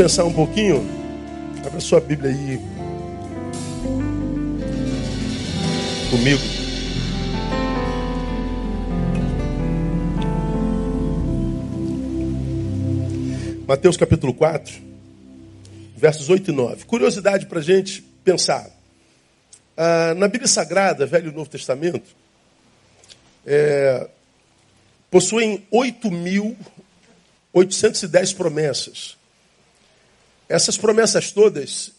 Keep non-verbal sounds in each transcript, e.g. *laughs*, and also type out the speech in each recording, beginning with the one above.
Pensar um pouquinho? Abra sua Bíblia aí. Comigo. Mateus capítulo 4, versos 8 e 9. Curiosidade para a gente pensar. Ah, na Bíblia Sagrada, Velho e Novo Testamento, é, possuem 8.810 promessas. Essas promessas todas,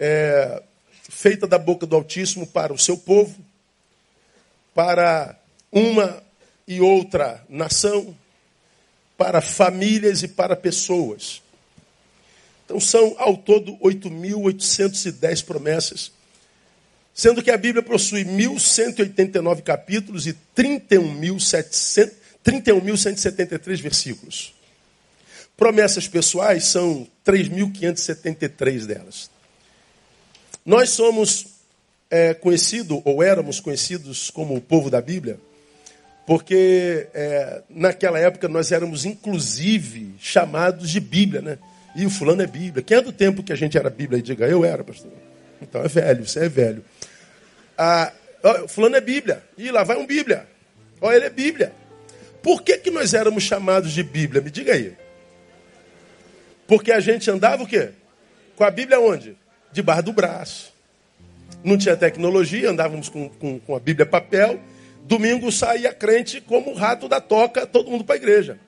é, feitas da boca do Altíssimo para o seu povo, para uma e outra nação, para famílias e para pessoas. Então são ao todo 8.810 promessas, sendo que a Bíblia possui 1.189 capítulos e 31.173 31 versículos. Promessas pessoais são 3.573 delas. Nós somos é, conhecidos, ou éramos conhecidos como o povo da Bíblia, porque é, naquela época nós éramos inclusive chamados de Bíblia, né? E o fulano é Bíblia. Quem é do tempo que a gente era Bíblia? E diga, eu era, pastor. Então é velho, você é velho. Ah, fulano é Bíblia. E lá vai um Bíblia. Ó, ele é Bíblia. Por que, que nós éramos chamados de Bíblia? Me diga aí. Porque a gente andava o quê? Com a Bíblia onde? Debaixo do braço. Não tinha tecnologia, andávamos com, com, com a Bíblia papel. Domingo saía crente como o rato da toca, todo mundo para a igreja.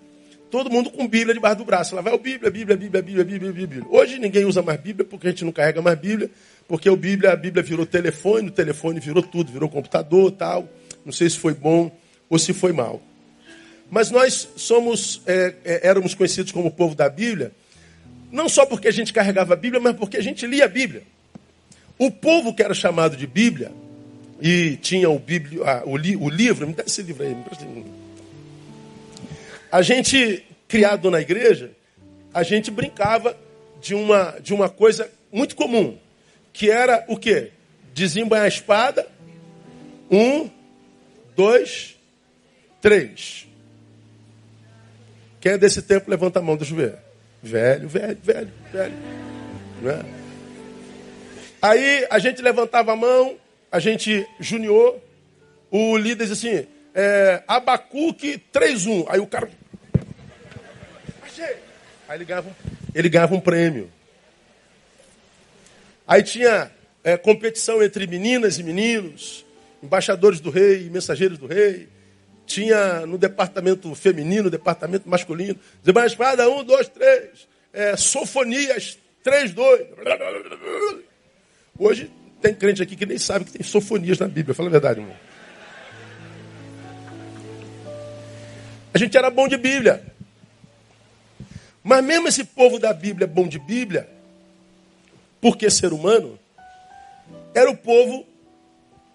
Todo mundo com Bíblia debaixo do braço. Lá vai o Bíblia, Bíblia, Bíblia, Bíblia, Bíblia, Bíblia. Hoje ninguém usa mais Bíblia porque a gente não carrega mais Bíblia, porque o Bíblia, a Bíblia virou telefone, o telefone virou tudo, virou computador, tal. Não sei se foi bom ou se foi mal. Mas nós somos, é, é, éramos conhecidos como o povo da Bíblia, não só porque a gente carregava a Bíblia, mas porque a gente lia a Bíblia. O povo que era chamado de Bíblia, e tinha o, Bíblia, ah, o, li, o livro, me dá esse livro aí. A gente, criado na igreja, a gente brincava de uma, de uma coisa muito comum, que era o quê? Desembanhar a espada, um, dois, três. Quem é desse tempo, levanta a mão, deixa eu ver. Velho, velho, velho, velho. Né? Aí a gente levantava a mão, a gente junior, o líder disse assim, é, Abacuque 3-1. Aí o cara. Achei! Aí ele ganhava, ele ganhava um prêmio. Aí tinha é, competição entre meninas e meninos, embaixadores do rei, mensageiros do rei tinha no departamento feminino, departamento masculino, debaixo espada, um, dois, três. É, sofonias, três, dois. Hoje tem crente aqui que nem sabe que tem sofonias na Bíblia, fala a verdade, irmão. A gente era bom de Bíblia. Mas mesmo esse povo da Bíblia bom de Bíblia, porque ser humano, era o povo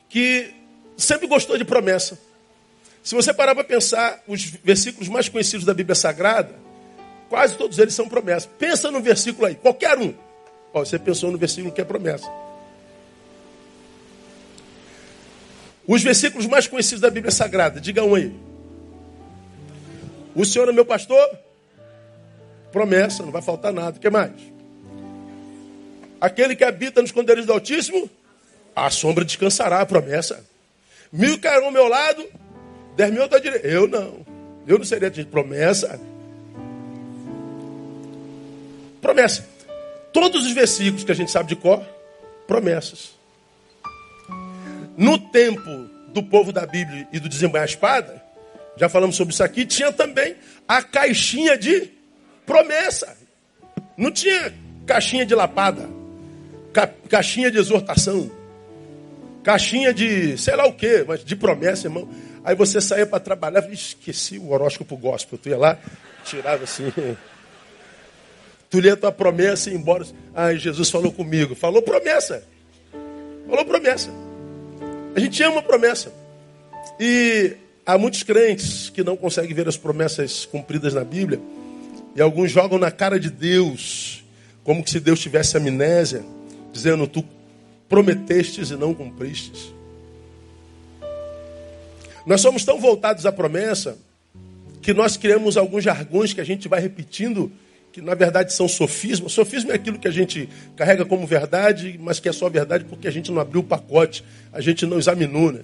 que sempre gostou de promessa. Se você parar para pensar, os versículos mais conhecidos da Bíblia Sagrada, quase todos eles são promessas. Pensa no versículo aí, qualquer um. Ó, você pensou no versículo que é promessa. Os versículos mais conhecidos da Bíblia Sagrada, diga um aí. O Senhor é meu pastor? Promessa, não vai faltar nada. O que mais? Aquele que habita nos esconderijos do Altíssimo? A sombra descansará, promessa. Mil cairão ao meu lado, Dez mil está direito. Eu não. Eu não seria de promessa. Promessa. Todos os versículos que a gente sabe de cor, promessas. No tempo do povo da Bíblia e do desembanhar a espada, já falamos sobre isso aqui, tinha também a caixinha de promessa. Não tinha caixinha de lapada, ca caixinha de exortação, caixinha de sei lá o que, mas de promessa, irmão. Aí você saía para trabalhar, esqueci o horóscopo gospel. Tu ia lá, tirava assim. *laughs* Tu lia tua promessa e ia embora. Ai, Jesus falou comigo. Falou promessa. Falou promessa. A gente ama promessa. E há muitos crentes que não conseguem ver as promessas cumpridas na Bíblia. E alguns jogam na cara de Deus, como se Deus tivesse amnésia, dizendo: Tu prometestes e não cumpristes. Nós somos tão voltados à promessa que nós criamos alguns jargões que a gente vai repetindo que na verdade são sofismas. Sofismo é aquilo que a gente carrega como verdade, mas que é só verdade porque a gente não abriu o pacote, a gente não examinou, né?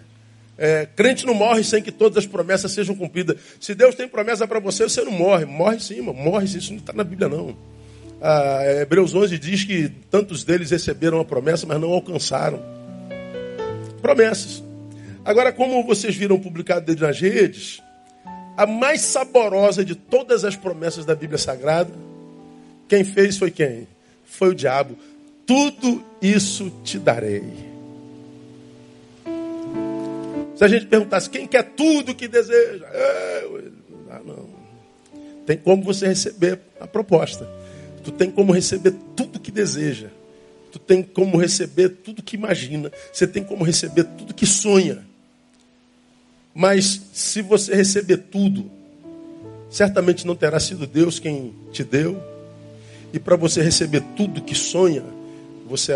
É, crente não morre sem que todas as promessas sejam cumpridas. Se Deus tem promessa para você, você não morre. Morre sim, mano. morre sim. Isso não está na Bíblia, não. Ah, Hebreus 11 diz que tantos deles receberam a promessa, mas não alcançaram. Promessas. Agora, como vocês viram publicado nas redes, a mais saborosa de todas as promessas da Bíblia Sagrada, quem fez foi quem? Foi o diabo. Tudo isso te darei. Se a gente perguntasse quem quer tudo que deseja, eu, ah, não. Tem como você receber a proposta. Tu tem como receber tudo que deseja. Tu tem como receber tudo que imagina. Você tem como receber tudo que sonha. Mas se você receber tudo, certamente não terá sido Deus quem te deu. E para você receber tudo que sonha, você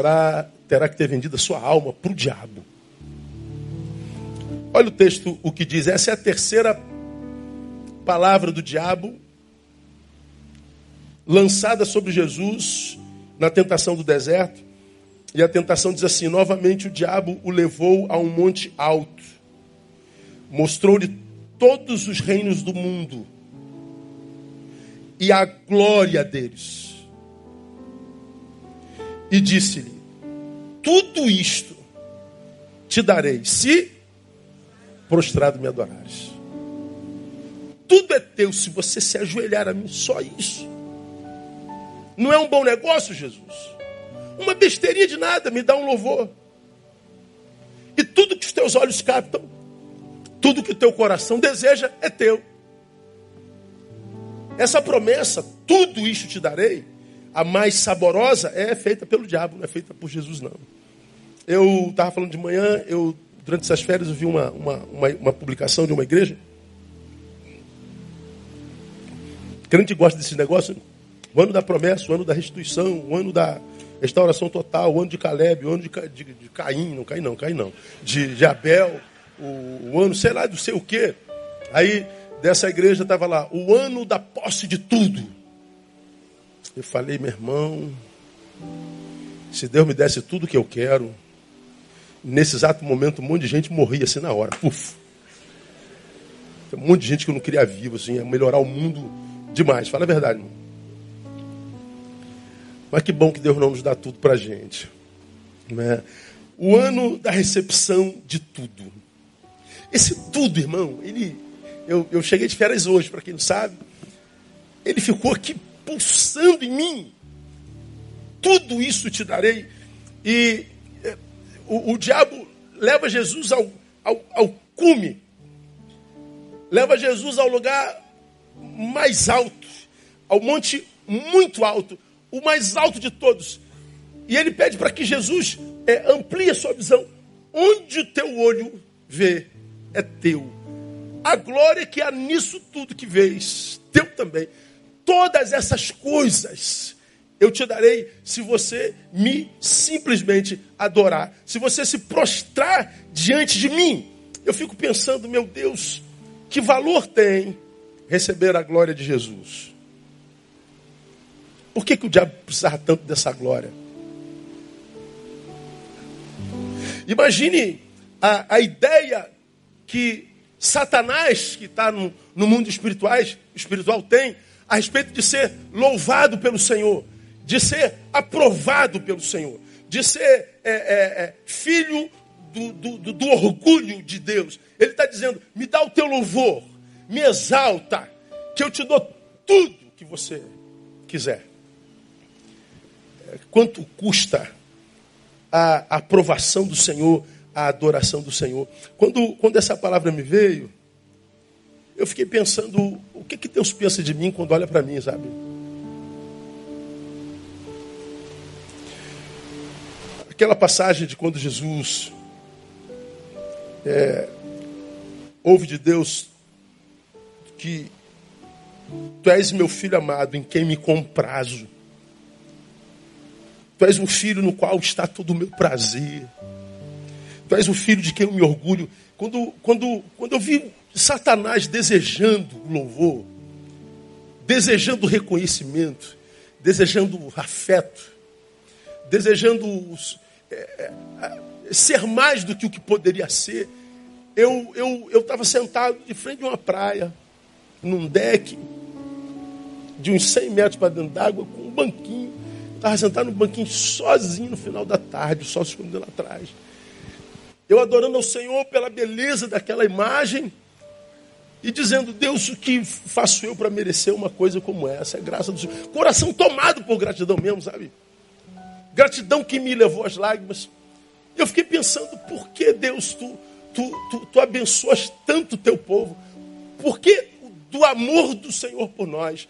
terá, que ter vendido a sua alma para o diabo. Olha o texto, o que diz. Essa é a terceira palavra do diabo lançada sobre Jesus na tentação do deserto. E a tentação diz assim: novamente o diabo o levou a um monte alto, mostrou-lhe todos os reinos do mundo e a glória deles. E disse-lhe: Tudo isto te darei, se prostrado me adorares. Tudo é teu se você se ajoelhar a mim, só isso. Não é um bom negócio, Jesus? Uma besteirinha de nada, me dá um louvor. E tudo que os teus olhos captam, tudo que o teu coração deseja é teu. Essa promessa, tudo isso te darei, a mais saborosa é feita pelo diabo, não é feita por Jesus, não. Eu estava falando de manhã, eu durante essas férias eu vi uma, uma, uma, uma publicação de uma igreja. Crente gosta desse negócio. O ano da promessa, o ano da restituição, o ano da restauração total, o ano de Caleb, o ano de, de, de Caim, não Caim não, Caim não, de, de Abel, o, o, ano, sei lá, do sei o quê. Aí, dessa igreja estava lá, o ano da posse de tudo. Eu falei, meu irmão, se Deus me desse tudo que eu quero, nesse exato momento um monte de gente morria assim na hora. Puf. Um monte de gente que eu não queria vivo, assim, ia melhorar o mundo demais. Fala a verdade, irmão. Mas que bom que Deus não nos dá tudo para a gente. Né? O ano da recepção de tudo. Esse tudo, irmão, ele, eu, eu cheguei de férias hoje, para quem não sabe. Ele ficou aqui pulsando em mim. Tudo isso te darei. E é, o, o diabo leva Jesus ao, ao, ao cume. Leva Jesus ao lugar mais alto, ao monte muito alto o mais alto de todos. E ele pede para que Jesus é, amplie a sua visão. Onde o teu olho vê, é teu. A glória que há nisso tudo que vês, teu também. Todas essas coisas eu te darei se você me simplesmente adorar. Se você se prostrar diante de mim. Eu fico pensando, meu Deus, que valor tem receber a glória de Jesus? Por que, que o diabo precisava tanto dessa glória? Imagine a, a ideia que Satanás, que está no, no mundo espirituais, espiritual, tem a respeito de ser louvado pelo Senhor, de ser aprovado pelo Senhor, de ser é, é, é, filho do, do, do, orgulho de Deus. Ele está dizendo: me dá o teu louvor, me exalta, que eu te dou tudo que você quiser quanto custa a aprovação do Senhor, a adoração do Senhor. Quando, quando essa palavra me veio, eu fiquei pensando, o que, que Deus pensa de mim quando olha para mim, sabe? Aquela passagem de quando Jesus é, ouve de Deus que Tu és meu filho amado, em quem me comprazo. Tu és um filho no qual está todo o meu prazer. Tu és um filho de quem eu me orgulho. Quando, quando, quando eu vi Satanás desejando louvor, desejando reconhecimento, desejando afeto, desejando é, é, ser mais do que o que poderia ser. Eu estava eu, eu sentado de frente de uma praia, num deck, de uns 100 metros para dentro d'água, com um banquinho. Estava sentado no banquinho sozinho no final da tarde, o sol se escondendo atrás. Eu adorando ao Senhor pela beleza daquela imagem e dizendo, Deus, o que faço eu para merecer uma coisa como essa? É graça do Senhor. Coração tomado por gratidão mesmo, sabe? Gratidão que me levou às lágrimas. Eu fiquei pensando, por que Deus, tu, tu, tu, tu abençoas tanto o teu povo? Por que do amor do Senhor por nós?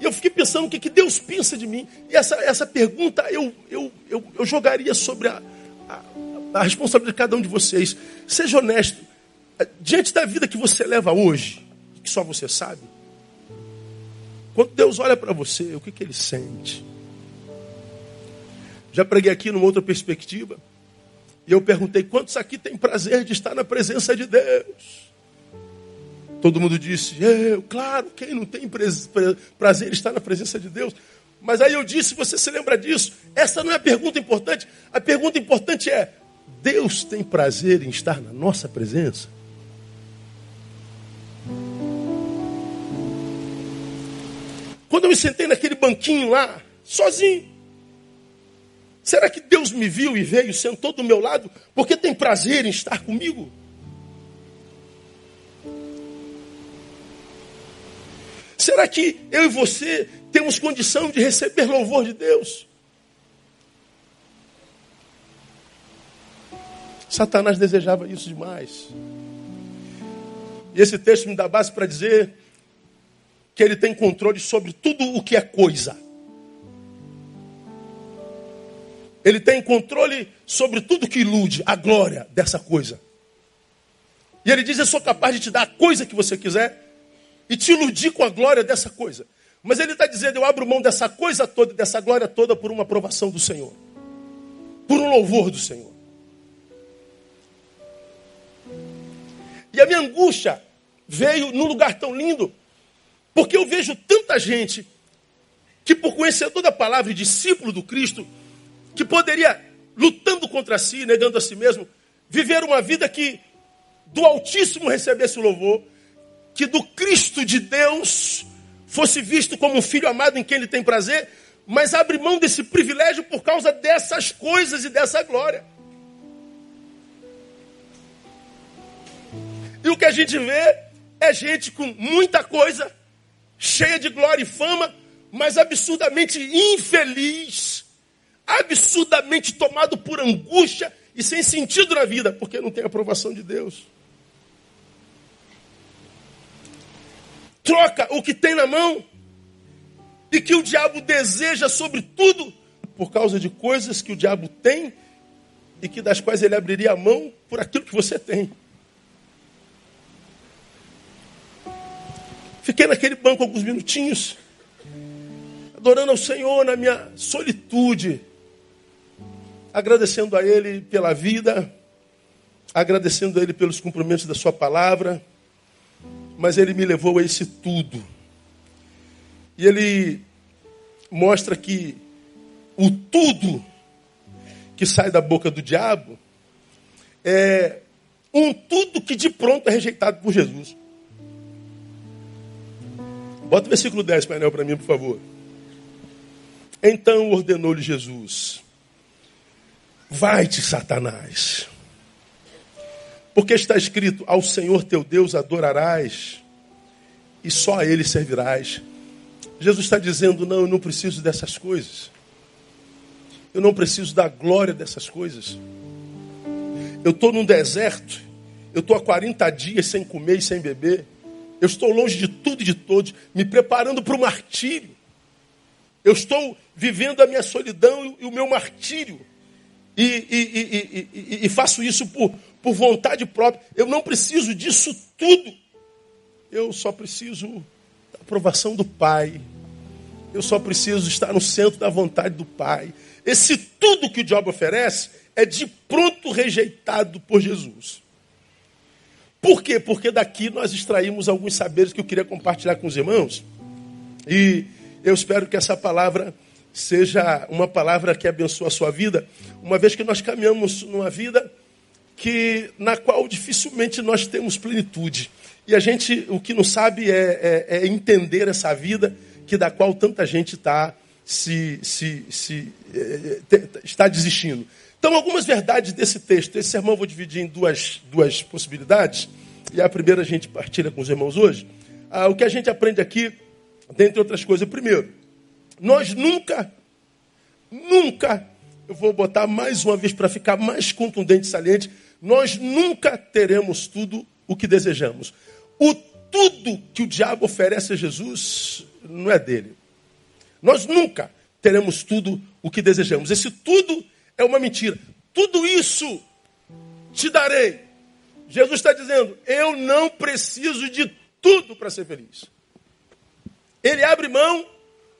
E eu fiquei pensando o que, que Deus pensa de mim. E essa, essa pergunta eu, eu, eu, eu jogaria sobre a, a, a responsabilidade de cada um de vocês. Seja honesto diante da vida que você leva hoje, que só você sabe, quando Deus olha para você, o que, que ele sente? Já preguei aqui numa outra perspectiva, e eu perguntei: quantos aqui têm prazer de estar na presença de Deus? Todo mundo disse: eu, claro, quem não tem prazer de estar na presença de Deus? Mas aí eu disse: você se lembra disso? Essa não é a pergunta importante. A pergunta importante é: Deus tem prazer em estar na nossa presença? Quando eu me sentei naquele banquinho lá, sozinho, será que Deus me viu e veio, sentou do meu lado, porque tem prazer em estar comigo? Será que eu e você temos condição de receber louvor de Deus? Satanás desejava isso demais. E esse texto me dá base para dizer que ele tem controle sobre tudo o que é coisa. Ele tem controle sobre tudo que ilude a glória dessa coisa. E ele diz: Eu sou capaz de te dar a coisa que você quiser e te iludir com a glória dessa coisa. Mas ele está dizendo: Eu abro mão dessa coisa toda, dessa glória toda, por uma aprovação do Senhor, por um louvor do Senhor. E a minha angústia veio num lugar tão lindo porque eu vejo tanta gente que, por conhecedor da palavra e discípulo do Cristo, que poderia, lutando contra si, negando a si mesmo, viver uma vida que do Altíssimo recebesse o louvor, que do Cristo de Deus fosse visto como um filho amado em quem ele tem prazer, mas abre mão desse privilégio por causa dessas coisas e dessa glória. O que a gente vê é gente com muita coisa, cheia de glória e fama, mas absurdamente infeliz, absurdamente tomado por angústia e sem sentido na vida, porque não tem aprovação de Deus. Troca o que tem na mão e que o diabo deseja sobre tudo por causa de coisas que o diabo tem e que das quais ele abriria a mão por aquilo que você tem. Fiquei naquele banco alguns minutinhos, adorando ao Senhor na minha solitude, agradecendo a Ele pela vida, agradecendo a Ele pelos cumprimentos da Sua palavra, mas Ele me levou a esse tudo. E Ele mostra que o tudo que sai da boca do diabo é um tudo que de pronto é rejeitado por Jesus. Bota o versículo 10, painel, para mim, por favor. Então ordenou-lhe Jesus: Vai-te, Satanás. Porque está escrito: Ao Senhor teu Deus adorarás, e só a Ele servirás. Jesus está dizendo: Não, eu não preciso dessas coisas. Eu não preciso da glória dessas coisas. Eu estou num deserto. Eu estou há 40 dias sem comer e sem beber. Eu estou longe de tudo e de todos, me preparando para o martírio. Eu estou vivendo a minha solidão e o meu martírio. E, e, e, e, faço isso por, por vontade própria. Eu não preciso disso tudo. Eu só preciso da aprovação do Pai. Eu só preciso estar no centro da vontade do Pai. Esse tudo que o diabo oferece é de pronto rejeitado por Jesus. Por quê? Porque daqui nós extraímos alguns saberes que eu queria compartilhar com os irmãos. E Eu espero que essa palavra seja uma palavra que abençoe a sua vida, uma vez que nós caminhamos numa vida que na qual dificilmente nós temos plenitude. E a gente, o que não sabe é, é, é entender essa vida que da qual tanta gente está se, se, se é, está desistindo. Então, algumas verdades desse texto. Esse sermão eu vou dividir em duas, duas possibilidades. E a primeira a gente partilha com os irmãos hoje. Ah, o que a gente aprende aqui, dentre outras coisas. Primeiro, nós nunca, nunca, eu vou botar mais uma vez para ficar mais contundente e saliente, nós nunca teremos tudo o que desejamos. O tudo que o diabo oferece a Jesus não é dele. Nós nunca teremos tudo o que desejamos. Esse tudo é uma mentira. Tudo isso te darei. Jesus está dizendo: eu não preciso de tudo para ser feliz. Ele abre mão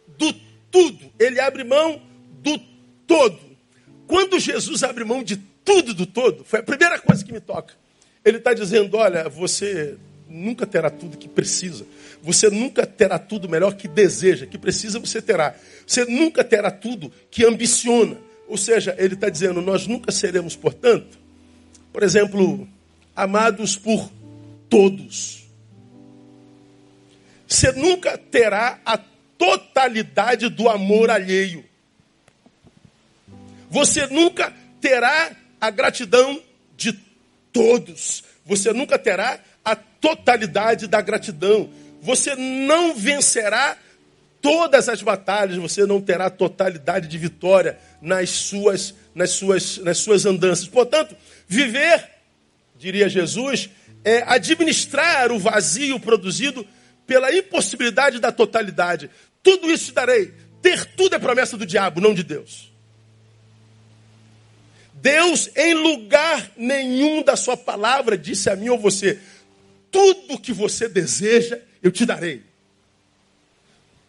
do tudo, ele abre mão do todo. Quando Jesus abre mão de tudo do todo, foi a primeira coisa que me toca. Ele está dizendo: olha, você nunca terá tudo que precisa. Você nunca terá tudo melhor que deseja, que precisa, você terá. Você nunca terá tudo que ambiciona. Ou seja, ele está dizendo: nós nunca seremos, portanto, por exemplo, amados por todos. Você nunca terá a totalidade do amor alheio. Você nunca terá a gratidão de todos. Você nunca terá a totalidade da gratidão. Você não vencerá todas as batalhas, você não terá totalidade de vitória nas suas, nas suas, nas suas andanças. Portanto, viver, diria Jesus, é administrar o vazio produzido pela impossibilidade da totalidade. Tudo isso te darei. Ter tudo é promessa do diabo, não de Deus. Deus, em lugar nenhum da sua palavra, disse a mim ou você: tudo que você deseja, eu te darei.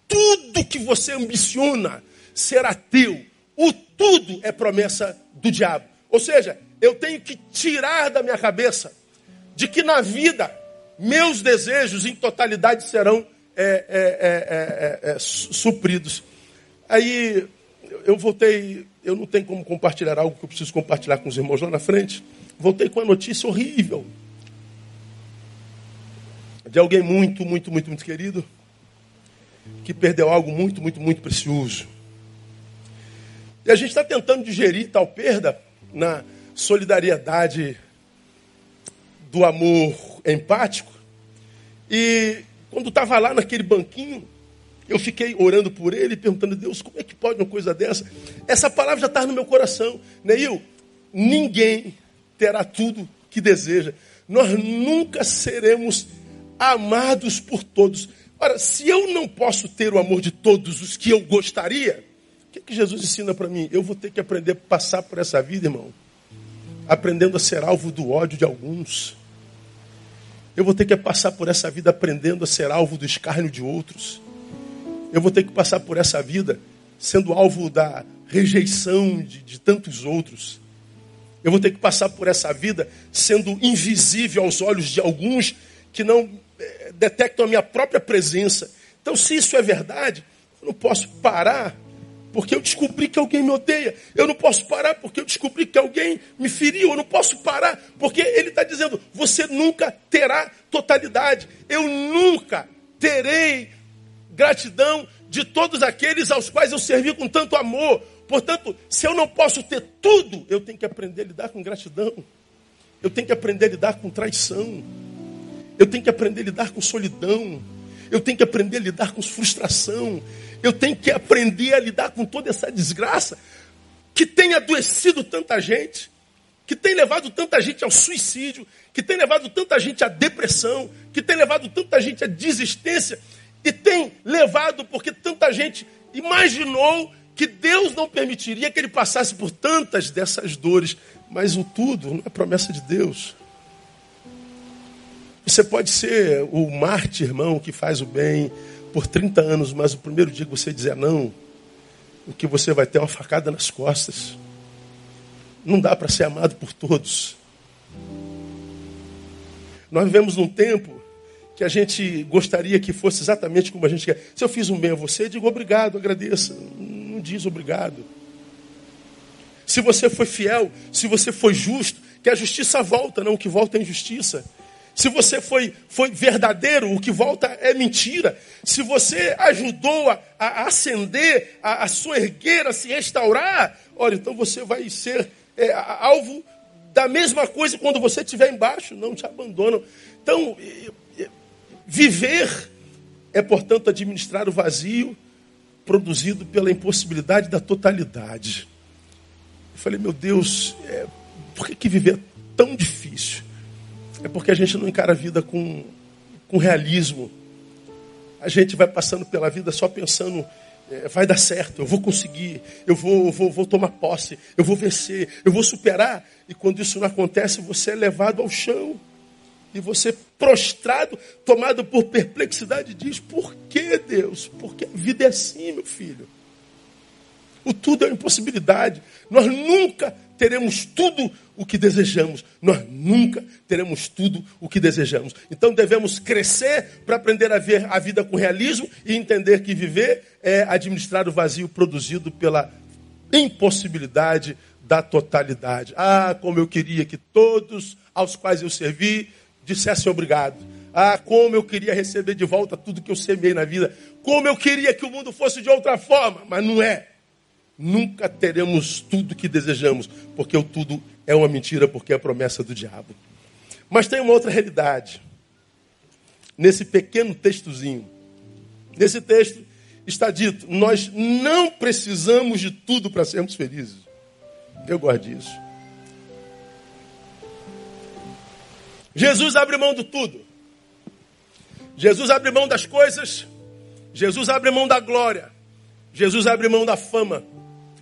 Tudo que você ambiciona será teu. O tudo é promessa do diabo. Ou seja, eu tenho que tirar da minha cabeça de que na vida meus desejos em totalidade serão é, é, é, é, é supridos. Aí eu voltei, eu não tenho como compartilhar algo que eu preciso compartilhar com os irmãos lá na frente. Voltei com uma notícia horrível de alguém muito, muito, muito, muito querido que perdeu algo muito, muito, muito precioso. E a gente está tentando digerir tal perda na solidariedade do amor empático. E quando estava lá naquele banquinho, eu fiquei orando por ele, perguntando, Deus, como é que pode uma coisa dessa? Essa palavra já está no meu coração. Neil, ninguém terá tudo que deseja. Nós nunca seremos amados por todos. Ora, se eu não posso ter o amor de todos os que eu gostaria, que, Jesus ensina para mim? Eu vou ter que aprender a passar por essa vida, irmão, aprendendo a ser alvo do ódio de alguns. Eu vou ter que passar por essa vida aprendendo a ser alvo do escárnio de outros. Eu vou ter que passar por essa vida sendo alvo da rejeição de, de tantos outros. Eu vou ter que passar por essa vida sendo invisível aos olhos de alguns que não detectam a minha própria presença. Então, se isso é verdade, eu não posso parar porque eu descobri que alguém me odeia. Eu não posso parar porque eu descobri que alguém me feriu. Eu não posso parar porque ele está dizendo: você nunca terá totalidade. Eu nunca terei gratidão de todos aqueles aos quais eu servi com tanto amor. Portanto, se eu não posso ter tudo, eu tenho que aprender a lidar com gratidão. Eu tenho que aprender a lidar com traição. Eu tenho que aprender a lidar com solidão. Eu tenho que aprender a lidar com frustração. Eu tenho que aprender a lidar com toda essa desgraça que tem adoecido tanta gente, que tem levado tanta gente ao suicídio, que tem levado tanta gente à depressão, que tem levado tanta gente à desistência e tem levado porque tanta gente imaginou que Deus não permitiria que ele passasse por tantas dessas dores. Mas o tudo não é promessa de Deus. Você pode ser o Marte, irmão, que faz o bem por 30 anos, mas o primeiro dia que você dizer não, o que você vai ter é uma facada nas costas. Não dá para ser amado por todos. Nós vivemos num tempo que a gente gostaria que fosse exatamente como a gente quer. Se eu fiz um bem a você, digo obrigado, agradeça. Não diz obrigado. Se você foi fiel, se você foi justo, que a justiça volta, não que volta é injustiça. Se você foi, foi verdadeiro, o que volta é mentira. Se você ajudou a, a acender, a, a sua ergueira, a se restaurar, olha, então você vai ser é, alvo da mesma coisa quando você estiver embaixo. Não te abandonam. Então, viver é, portanto, administrar o vazio produzido pela impossibilidade da totalidade. Eu falei, meu Deus, é, por que, que viver é tão difícil? É porque a gente não encara a vida com, com realismo. A gente vai passando pela vida só pensando, é, vai dar certo, eu vou conseguir, eu vou, vou, vou tomar posse, eu vou vencer, eu vou superar. E quando isso não acontece, você é levado ao chão. E você, prostrado, tomado por perplexidade, diz: Por que Deus? Porque a vida é assim, meu filho. O tudo é uma impossibilidade. Nós nunca teremos tudo o que desejamos. Nós nunca teremos tudo o que desejamos. Então devemos crescer para aprender a ver a vida com realismo e entender que viver é administrar o vazio produzido pela impossibilidade da totalidade. Ah, como eu queria que todos aos quais eu servi dissessem obrigado. Ah, como eu queria receber de volta tudo que eu semeei na vida. Como eu queria que o mundo fosse de outra forma, mas não é. Nunca teremos tudo que desejamos, porque o tudo é uma mentira, porque é a promessa do diabo. Mas tem uma outra realidade. Nesse pequeno textozinho. Nesse texto está dito: nós não precisamos de tudo para sermos felizes. Eu gosto disso. Jesus abre mão de tudo. Jesus abre mão das coisas. Jesus abre mão da glória. Jesus abre mão da fama.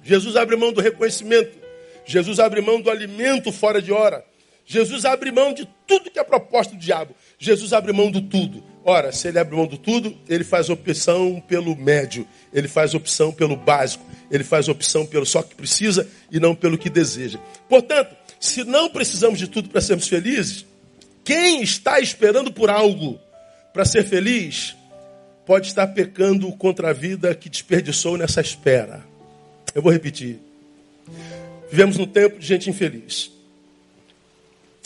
Jesus abre mão do reconhecimento. Jesus abre mão do alimento fora de hora. Jesus abre mão de tudo que é proposta do diabo. Jesus abre mão do tudo. Ora, se ele abre mão do tudo, ele faz opção pelo médio, ele faz opção pelo básico, ele faz opção pelo só que precisa e não pelo que deseja. Portanto, se não precisamos de tudo para sermos felizes, quem está esperando por algo para ser feliz, pode estar pecando contra a vida que desperdiçou nessa espera. Eu vou repetir. Vivemos num tempo de gente infeliz.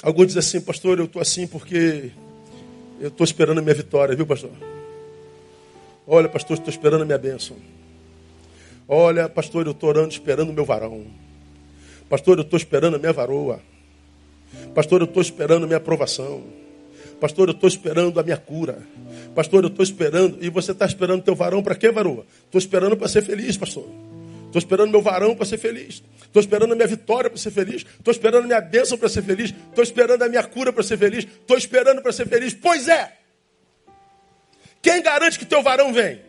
Alguns dizem assim, pastor, eu estou assim porque eu estou esperando a minha vitória, viu, pastor? Olha, pastor, estou esperando a minha bênção. Olha, pastor, eu estou orando, esperando o meu varão. Pastor, eu estou esperando a minha varoa. Pastor, eu estou esperando a minha aprovação. Pastor, eu estou esperando a minha cura. Pastor, eu estou esperando. E você está esperando teu varão para quê, varoa? Estou esperando para ser feliz, pastor. Estou esperando meu varão para ser feliz. Estou esperando a minha vitória para ser feliz. Estou esperando a minha bênção para ser feliz. Estou esperando a minha cura para ser feliz. Estou esperando para ser feliz. Pois é. Quem garante que teu varão vem?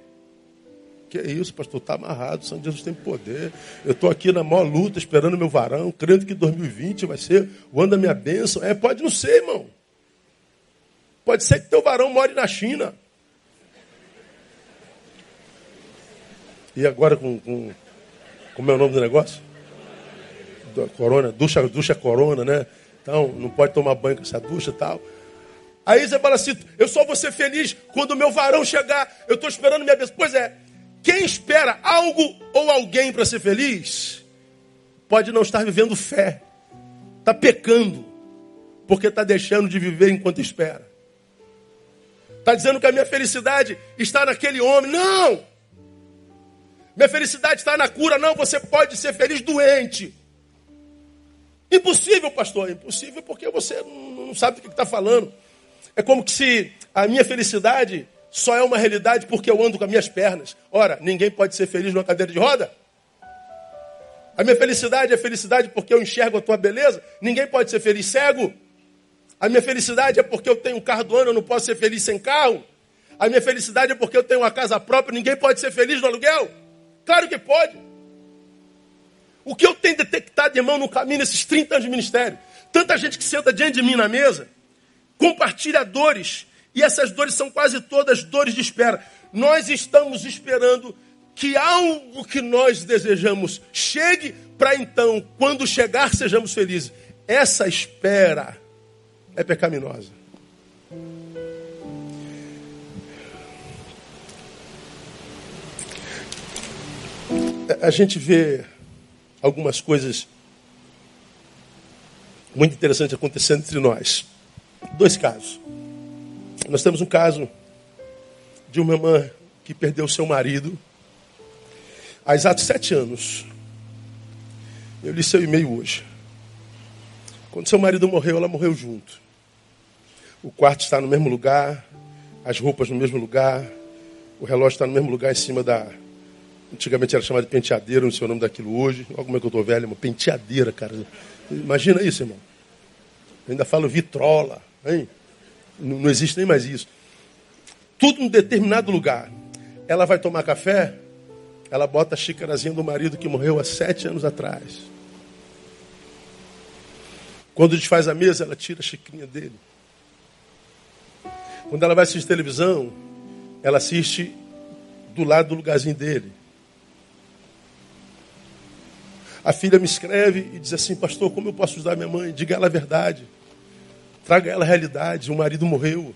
Que isso, pastor? Está amarrado. São Jesus tem poder. Eu estou aqui na maior luta, esperando meu varão, crendo que 2020 vai ser o ano da minha bênção. É, pode não ser, irmão. Pode ser que teu varão more na China. E agora com, com como é o nome do negócio? Corona, ducha, ducha corona, né? Então, não pode tomar banho com essa ducha e tal. Aí você fala assim, eu só vou ser feliz quando o meu varão chegar. Eu estou esperando minha bênção. Pois é, quem espera algo ou alguém para ser feliz, pode não estar vivendo fé. Está pecando, porque está deixando de viver enquanto espera. Está dizendo que a minha felicidade está naquele homem. Não! Minha felicidade está na cura. Não, você pode ser feliz doente. Impossível, pastor. Impossível porque você não sabe do que está falando. É como se a minha felicidade só é uma realidade porque eu ando com as minhas pernas. Ora, ninguém pode ser feliz numa cadeira de roda. A minha felicidade é felicidade porque eu enxergo a tua beleza. Ninguém pode ser feliz cego. A minha felicidade é porque eu tenho um carro do ano, eu não posso ser feliz sem carro. A minha felicidade é porque eu tenho uma casa própria, ninguém pode ser feliz no aluguel. Claro que pode. O que eu tenho detectado, irmão, no caminho nesses 30 anos de ministério? Tanta gente que senta diante de mim na mesa, compartilha dores, e essas dores são quase todas dores de espera. Nós estamos esperando que algo que nós desejamos chegue, para então, quando chegar, sejamos felizes. Essa espera é pecaminosa. A gente vê algumas coisas muito interessantes acontecendo entre nós. Dois casos. Nós temos um caso de uma irmã que perdeu seu marido há exatos sete anos. Eu li seu e-mail hoje. Quando seu marido morreu, ela morreu junto. O quarto está no mesmo lugar, as roupas no mesmo lugar, o relógio está no mesmo lugar em cima da. Antigamente era chamado de penteadeira, não sei o nome daquilo hoje. Olha como é que eu estou velho, uma penteadeira, cara. Imagina isso, irmão. Eu ainda falo vitrola, hein? Não, não existe nem mais isso. Tudo em determinado lugar. Ela vai tomar café, ela bota a xícarazinha do marido que morreu há sete anos atrás. Quando desfaz a mesa, ela tira a xicrinha dele. Quando ela vai assistir televisão, ela assiste do lado do lugarzinho dele. A filha me escreve e diz assim, pastor, como eu posso ajudar minha mãe? Diga ela a verdade. Traga ela a realidade. O marido morreu.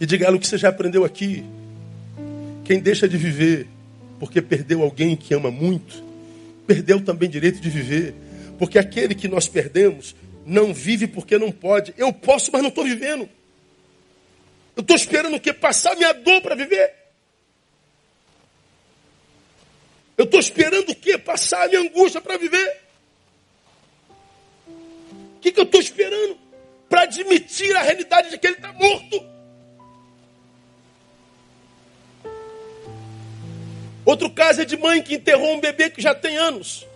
E diga ela o que você já aprendeu aqui. Quem deixa de viver porque perdeu alguém que ama muito, perdeu também direito de viver. Porque aquele que nós perdemos não vive porque não pode. Eu posso, mas não estou vivendo. Eu estou esperando o quê? Passar minha dor para viver. Eu estou esperando o quê? Passar a minha angústia para viver. O que, que eu estou esperando? Para admitir a realidade de que ele está morto. Outro caso é de mãe que enterrou um bebê que já tem anos.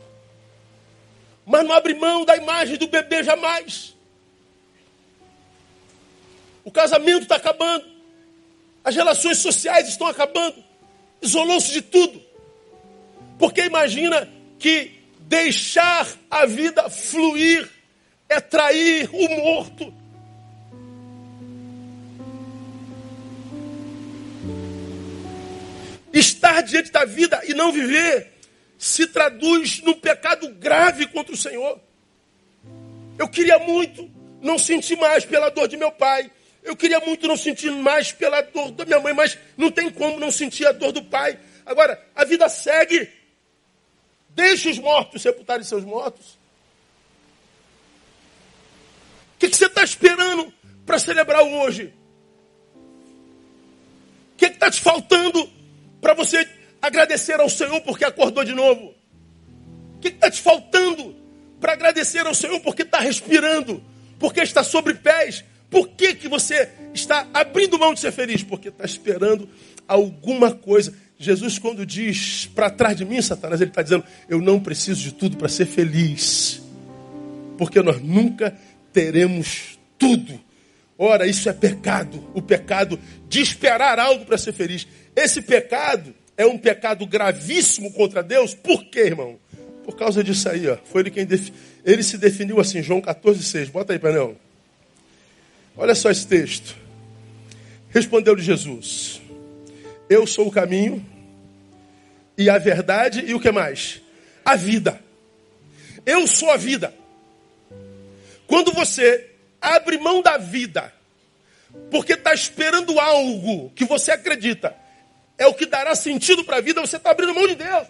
Mas não abre mão da imagem do bebê jamais. O casamento está acabando. As relações sociais estão acabando. Isolou-se de tudo. Porque imagina que deixar a vida fluir é trair o morto. Estar diante da vida e não viver se traduz num pecado grave contra o Senhor. Eu queria muito não sentir mais pela dor de meu pai. Eu queria muito não sentir mais pela dor da minha mãe, mas não tem como não sentir a dor do pai. Agora, a vida segue. Deixe os mortos sepultarem seus mortos. O que, que você está esperando para celebrar hoje? O que está te faltando para você agradecer ao Senhor porque acordou de novo? O que está te faltando para agradecer ao Senhor porque está respirando, porque está sobre pés? Por que, que você está abrindo mão de ser feliz? Porque está esperando alguma coisa. Jesus, quando diz para trás de mim, Satanás, ele está dizendo: Eu não preciso de tudo para ser feliz, porque nós nunca teremos tudo. Ora, isso é pecado, o pecado de esperar algo para ser feliz. Esse pecado é um pecado gravíssimo contra Deus, por quê, irmão? Por causa disso aí, ó. Foi ele quem def... ele se definiu assim, João 14, 6. Bota aí, painel. Olha só esse texto. Respondeu-lhe Jesus: Eu sou o caminho e a verdade e o que mais? A vida. Eu sou a vida. Quando você abre mão da vida, porque está esperando algo que você acredita é o que dará sentido para a vida, você está abrindo mão de Deus.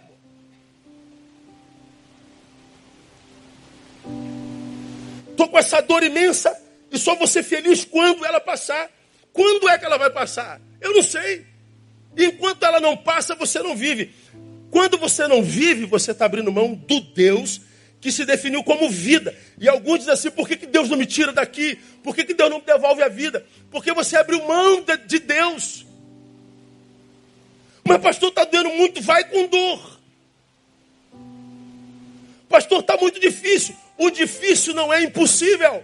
Estou com essa dor imensa e só vou ser feliz quando ela passar. Quando é que ela vai passar? Eu não sei. Enquanto ela não passa, você não vive. Quando você não vive, você está abrindo mão do Deus que se definiu como vida. E alguns dizem assim: por que, que Deus não me tira daqui? Por que, que Deus não me devolve a vida? Porque você abriu mão de Deus. Mas, pastor, está doendo muito, vai com dor. Pastor, está muito difícil. O difícil não é impossível.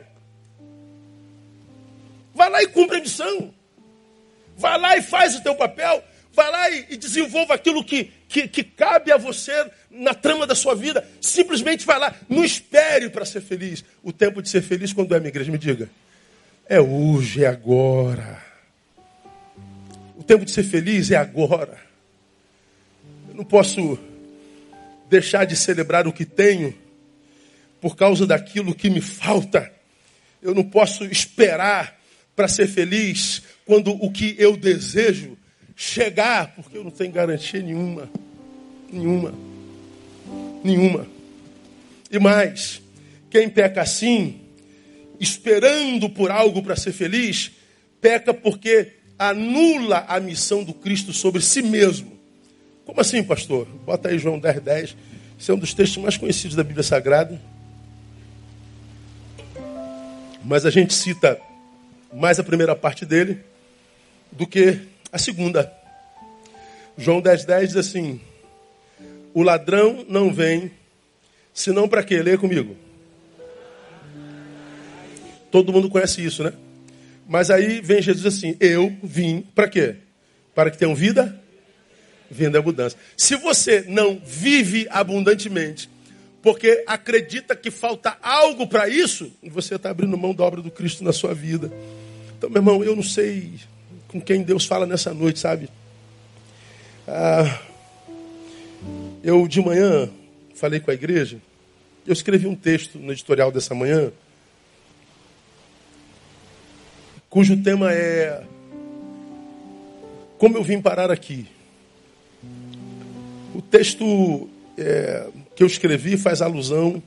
Vai lá e cumpre a missão. Vai lá e faz o teu papel. Vai lá e, e desenvolva aquilo que, que, que cabe a você na trama da sua vida. Simplesmente vai lá. Não espere para ser feliz. O tempo de ser feliz, quando é, minha igreja? Me diga. É hoje, é agora. O tempo de ser feliz é agora. Eu não posso deixar de celebrar o que tenho por causa daquilo que me falta. Eu não posso esperar para ser feliz quando o que eu desejo chegar, porque eu não tenho garantia nenhuma. Nenhuma. Nenhuma. E mais, quem peca assim, esperando por algo para ser feliz, peca porque anula a missão do Cristo sobre si mesmo. Como assim, pastor? Bota aí João 10, 10. Esse é um dos textos mais conhecidos da Bíblia Sagrada. Mas a gente cita mais a primeira parte dele do que a segunda. João 10, 10 diz assim: O ladrão não vem, senão para quê? Leia comigo. Todo mundo conhece isso, né? Mas aí vem Jesus assim: Eu vim para quê? Para que tenham vida, vida abundância. Se você não vive abundantemente, porque acredita que falta algo para isso, você está abrindo mão da obra do Cristo na sua vida. Então, meu irmão, eu não sei com quem Deus fala nessa noite, sabe? Ah, eu de manhã falei com a igreja, eu escrevi um texto no editorial dessa manhã, cujo tema é Como eu vim parar aqui. O texto é, que eu escrevi faz alusão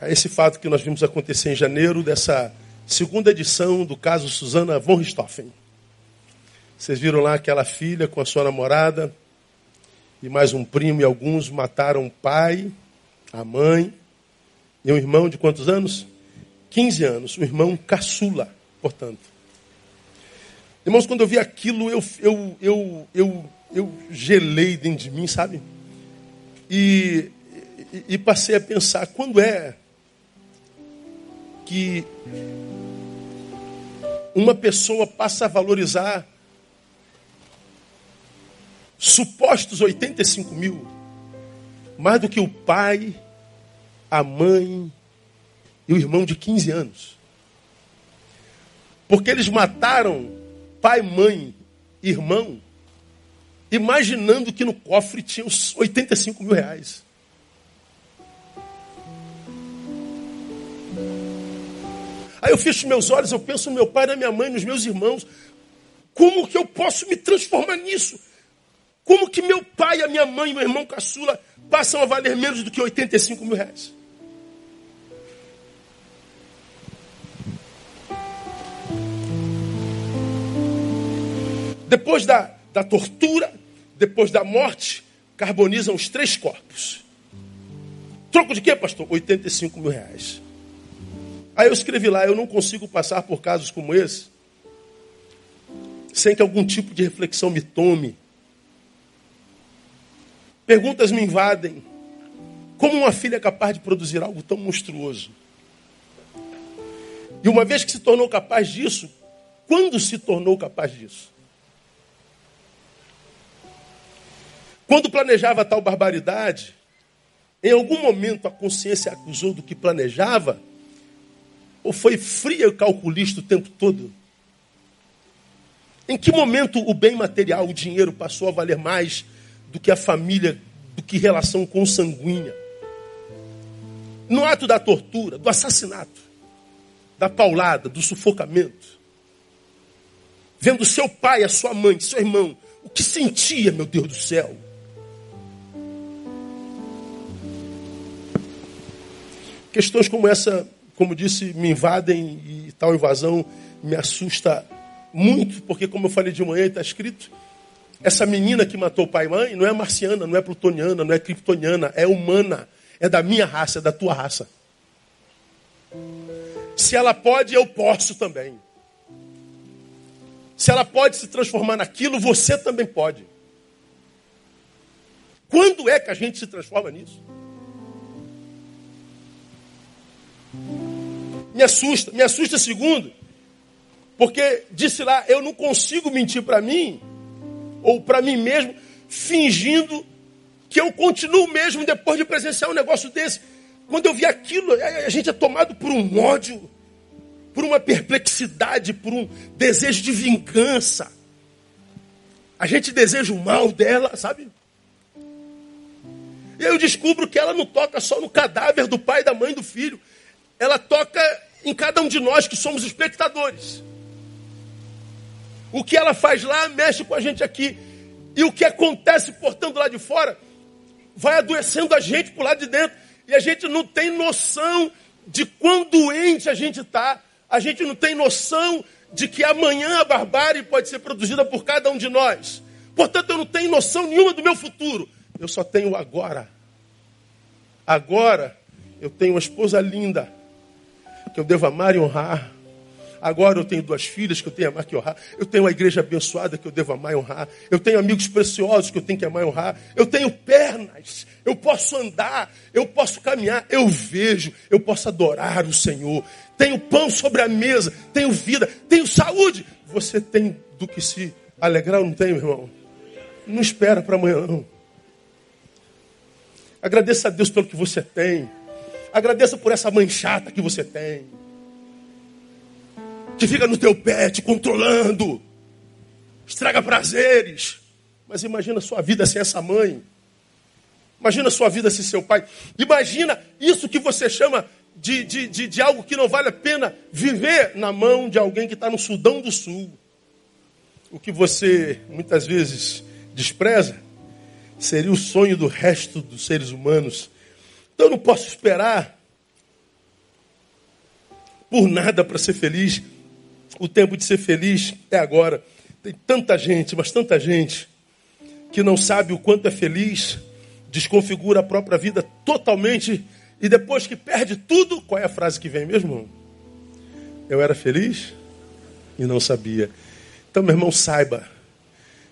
a esse fato que nós vimos acontecer em janeiro, dessa segunda edição do caso Susana von Richthofen. Vocês viram lá aquela filha com a sua namorada e mais um primo e alguns mataram o pai, a mãe e um irmão de quantos anos? 15 anos, o irmão caçula, portanto. Irmãos, quando eu vi aquilo, eu, eu, eu, eu, eu gelei dentro de mim, sabe? E, e, e passei a pensar, quando é que uma pessoa passa a valorizar supostos 85 mil, mais do que o pai, a mãe e o irmão de 15 anos. Porque eles mataram pai, mãe, irmão, imaginando que no cofre tinha uns 85 mil reais. Aí eu fecho meus olhos, eu penso no meu pai, na minha mãe, nos meus irmãos. Como que eu posso me transformar nisso? Como que meu pai, a minha mãe e meu irmão caçula passam a valer menos do que 85 mil reais? Depois da, da tortura, depois da morte, carbonizam os três corpos. Troco de quê, pastor? 85 mil reais. Aí eu escrevi lá, eu não consigo passar por casos como esse sem que algum tipo de reflexão me tome Perguntas me invadem. Como uma filha é capaz de produzir algo tão monstruoso? E uma vez que se tornou capaz disso, quando se tornou capaz disso? Quando planejava tal barbaridade, em algum momento a consciência acusou do que planejava? Ou foi fria e calculista o tempo todo? Em que momento o bem material, o dinheiro, passou a valer mais do que a família, do que relação consanguínea. No ato da tortura, do assassinato, da paulada, do sufocamento. Vendo seu pai, a sua mãe, seu irmão, o que sentia, meu Deus do céu? Questões como essa, como disse, me invadem e tal invasão me assusta muito, porque, como eu falei de manhã, está escrito essa menina que matou pai e mãe não é marciana, não é plutoniana, não é kryptoniana, é humana. É da minha raça, é da tua raça. Se ela pode, eu posso também. Se ela pode se transformar naquilo, você também pode. Quando é que a gente se transforma nisso? Me assusta, me assusta segundo, porque disse lá, eu não consigo mentir para mim ou para mim mesmo, fingindo que eu continuo mesmo depois de presenciar um negócio desse. Quando eu vi aquilo, a gente é tomado por um ódio, por uma perplexidade, por um desejo de vingança. A gente deseja o mal dela, sabe? E eu descubro que ela não toca só no cadáver do pai, da mãe, do filho. Ela toca em cada um de nós que somos espectadores. O que ela faz lá mexe com a gente aqui. E o que acontece, portanto, lá de fora, vai adoecendo a gente por lá de dentro. E a gente não tem noção de quão doente a gente está. A gente não tem noção de que amanhã a barbárie pode ser produzida por cada um de nós. Portanto, eu não tenho noção nenhuma do meu futuro. Eu só tenho agora. Agora, eu tenho uma esposa linda, que eu devo amar e honrar. Agora eu tenho duas filhas que eu tenho que amar e honrar. Eu tenho uma igreja abençoada que eu devo amar e honrar. Eu tenho amigos preciosos que eu tenho que amar e honrar. Eu tenho pernas. Eu posso andar. Eu posso caminhar. Eu vejo. Eu posso adorar o Senhor. Tenho pão sobre a mesa. Tenho vida. Tenho saúde. Você tem do que se alegrar ou não tem, meu irmão? Não espera para amanhã, não. Agradeça a Deus pelo que você tem. Agradeça por essa manchata que você tem que fica no teu pé te controlando, estraga prazeres. Mas imagina sua vida sem essa mãe. Imagina sua vida sem seu pai. Imagina isso que você chama de, de, de, de algo que não vale a pena viver na mão de alguém que está no Sudão do Sul. O que você muitas vezes despreza seria o sonho do resto dos seres humanos. Então eu não posso esperar por nada para ser feliz. O tempo de ser feliz é agora. Tem tanta gente, mas tanta gente, que não sabe o quanto é feliz, desconfigura a própria vida totalmente e depois que perde tudo, qual é a frase que vem mesmo? Eu era feliz e não sabia. Então, meu irmão, saiba,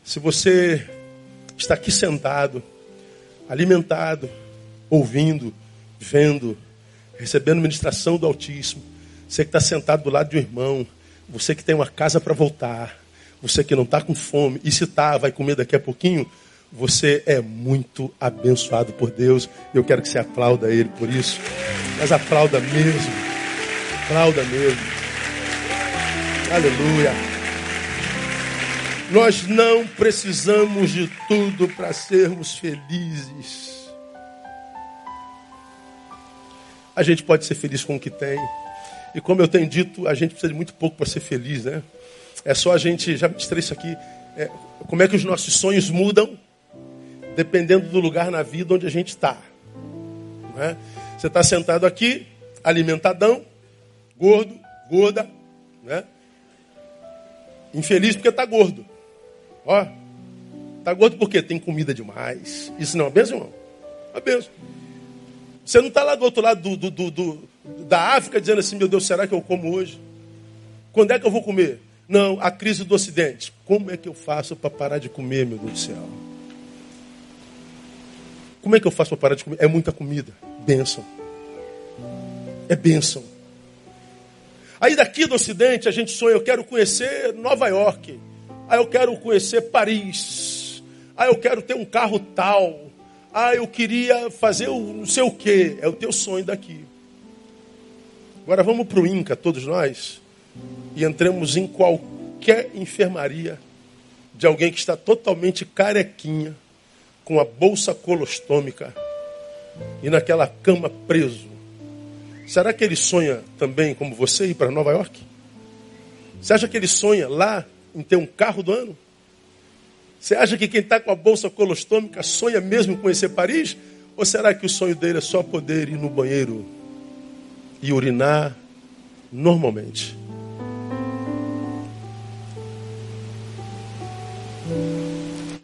se você está aqui sentado, alimentado, ouvindo, vendo, recebendo ministração do Altíssimo, você que está sentado do lado de um irmão, você que tem uma casa para voltar, você que não está com fome, e se está, vai comer daqui a pouquinho, você é muito abençoado por Deus. Eu quero que você aplauda Ele por isso. Mas aplauda mesmo. Aplauda mesmo. Aleluia. Nós não precisamos de tudo para sermos felizes. A gente pode ser feliz com o que tem. E como eu tenho dito, a gente precisa de muito pouco para ser feliz, né? É só a gente, já mostrei isso aqui, é, como é que os nossos sonhos mudam dependendo do lugar na vida onde a gente está. É? Você está sentado aqui, alimentadão, gordo, gorda, né? infeliz porque está gordo. Ó, está gordo porque tem comida demais. Isso não é uma benção, irmão? É uma benção. Você não está lá do outro lado do, do, do, do da África dizendo assim: meu Deus, será que eu como hoje? Quando é que eu vou comer? Não, a crise do Ocidente. Como é que eu faço para parar de comer, meu Deus do céu? Como é que eu faço para parar de comer? É muita comida. Bênção. É bênção. Aí daqui do Ocidente a gente sonha, eu quero conhecer Nova York. Aí eu quero conhecer Paris. Aí eu quero ter um carro tal. Ah, eu queria fazer o não sei o que. É o teu sonho daqui. Agora vamos para o INCA, todos nós, e entremos em qualquer enfermaria de alguém que está totalmente carequinha, com a bolsa colostômica e naquela cama preso. Será que ele sonha também, como você, ir para Nova York? Você acha que ele sonha lá em ter um carro do ano? Você acha que quem está com a bolsa colostômica sonha mesmo em conhecer Paris? Ou será que o sonho dele é só poder ir no banheiro e urinar normalmente.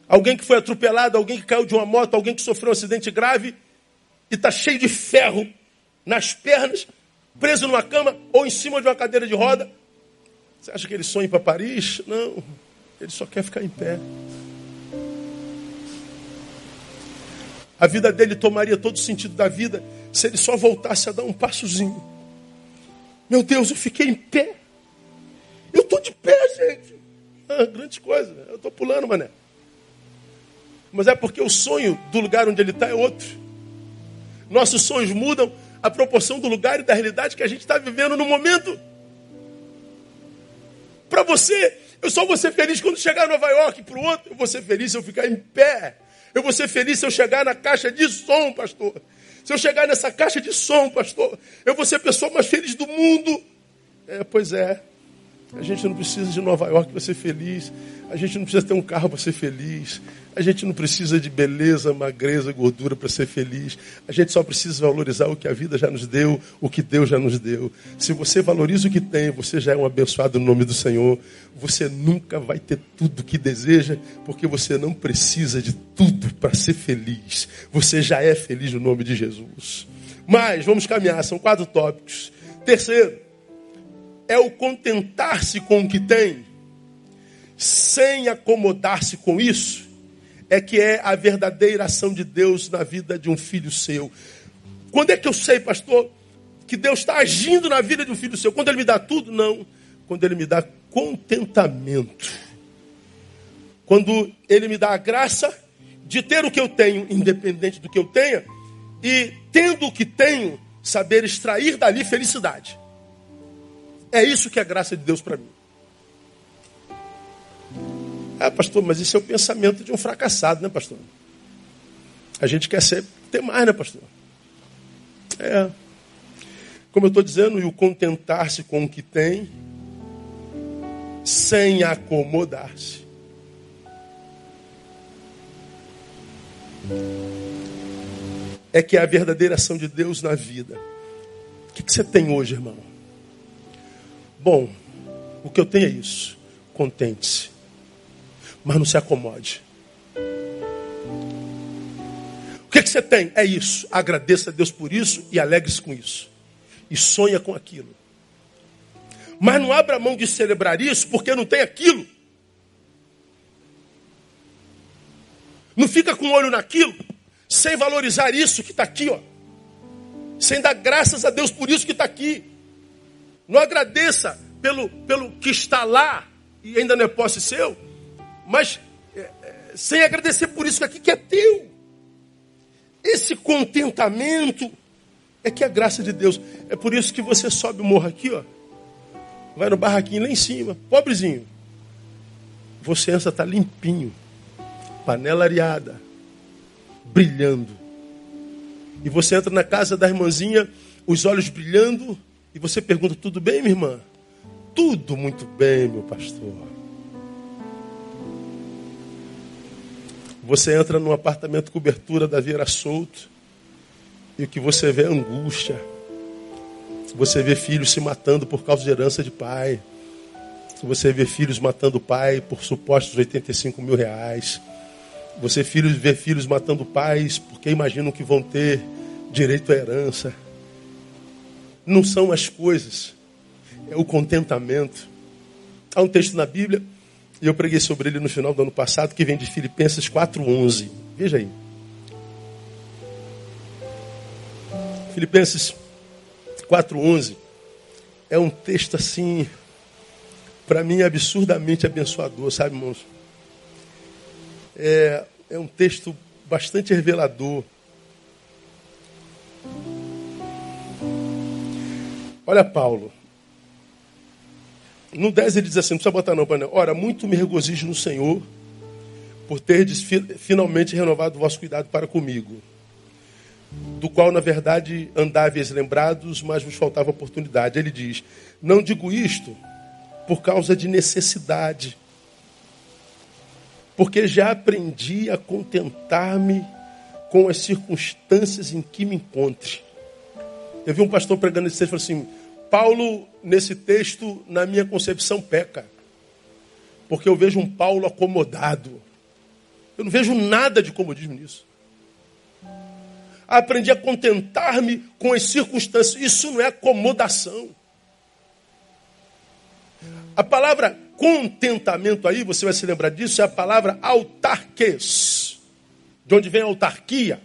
Alguém que foi atropelado, alguém que caiu de uma moto, alguém que sofreu um acidente grave e está cheio de ferro nas pernas, preso numa cama ou em cima de uma cadeira de roda. Você acha que ele sonha para Paris? Não, ele só quer ficar em pé. A vida dele tomaria todo o sentido da vida se ele só voltasse a dar um passozinho. Meu Deus, eu fiquei em pé. Eu estou de pé, gente. Ah, grande coisa. Eu estou pulando, mané. Mas é porque o sonho do lugar onde ele está é outro. Nossos sonhos mudam a proporção do lugar e da realidade que a gente está vivendo no momento. Para você, eu só vou ser feliz quando chegar a Nova York. Para o outro, eu vou ser feliz se eu ficar em pé. Eu vou ser feliz se eu chegar na caixa de som, pastor. Se eu chegar nessa caixa de som, pastor, eu vou ser a pessoa mais feliz do mundo. É, pois é. A gente não precisa de Nova York para ser feliz. A gente não precisa ter um carro para ser feliz. A gente não precisa de beleza, magreza, gordura para ser feliz. A gente só precisa valorizar o que a vida já nos deu, o que Deus já nos deu. Se você valoriza o que tem, você já é um abençoado no nome do Senhor. Você nunca vai ter tudo o que deseja, porque você não precisa de tudo para ser feliz. Você já é feliz no nome de Jesus. Mas vamos caminhar, são quatro tópicos. Terceiro, é o contentar-se com o que tem, sem acomodar-se com isso, é que é a verdadeira ação de Deus na vida de um filho seu. Quando é que eu sei, pastor, que Deus está agindo na vida de um filho seu? Quando Ele me dá tudo? Não. Quando Ele me dá contentamento. Quando Ele me dá a graça de ter o que eu tenho, independente do que eu tenha, e tendo o que tenho, saber extrair dali felicidade. É isso que é a graça de Deus para mim. Ah, pastor, mas isso é o pensamento de um fracassado, né, pastor? A gente quer ser, ter mais, né, pastor? É. Como eu estou dizendo, e o contentar-se com o que tem, sem acomodar-se. É que é a verdadeira ação de Deus na vida. O que, que você tem hoje, irmão? Bom, o que eu tenho é isso. Contente-se. Mas não se acomode. O que, que você tem? É isso. Agradeça a Deus por isso e alegre-se com isso. E sonha com aquilo. Mas não abra mão de celebrar isso porque não tem aquilo. Não fica com o olho naquilo, sem valorizar isso que está aqui, ó. Sem dar graças a Deus por isso que está aqui. Não agradeça pelo, pelo que está lá e ainda não é posse seu, mas é, é, sem agradecer por isso aqui que é teu. Esse contentamento é que é a graça de Deus. É por isso que você sobe o morro aqui, ó. Vai no barraquinho lá em cima, pobrezinho. Você entra, tá limpinho. Panela areada. Brilhando. E você entra na casa da irmãzinha, os olhos brilhando, e você pergunta: tudo bem, minha irmã? Tudo muito bem, meu pastor. Você entra num apartamento cobertura da Vieira Solto e o que você vê é angústia. Você vê filhos se matando por causa de herança de pai. Você vê filhos matando o pai por supostos 85 mil reais. Você filhos, vê filhos matando pais porque imaginam que vão ter direito à herança não são as coisas, é o contentamento. Há um texto na Bíblia, e eu preguei sobre ele no final do ano passado, que vem de Filipenses 4,11. Veja aí. Filipenses 4,11 é um texto assim, para mim, absurdamente abençoador, sabe, irmãos? É, é um texto bastante revelador. Olha Paulo. No 10 ele diz assim, não precisa botar não, painel. Ora, muito me regozijo no Senhor, por terdes finalmente renovado o vosso cuidado para comigo, do qual, na verdade, andáveis lembrados, mas vos faltava oportunidade. Ele diz, não digo isto por causa de necessidade, porque já aprendi a contentar-me com as circunstâncias em que me encontre. Eu vi um pastor pregando esse texto e falou assim: Paulo, nesse texto, na minha concepção, peca. Porque eu vejo um Paulo acomodado. Eu não vejo nada de comodismo nisso. Aprendi a contentar-me com as circunstâncias. Isso não é acomodação. A palavra contentamento aí, você vai se lembrar disso, é a palavra autarques. De onde vem autarquia?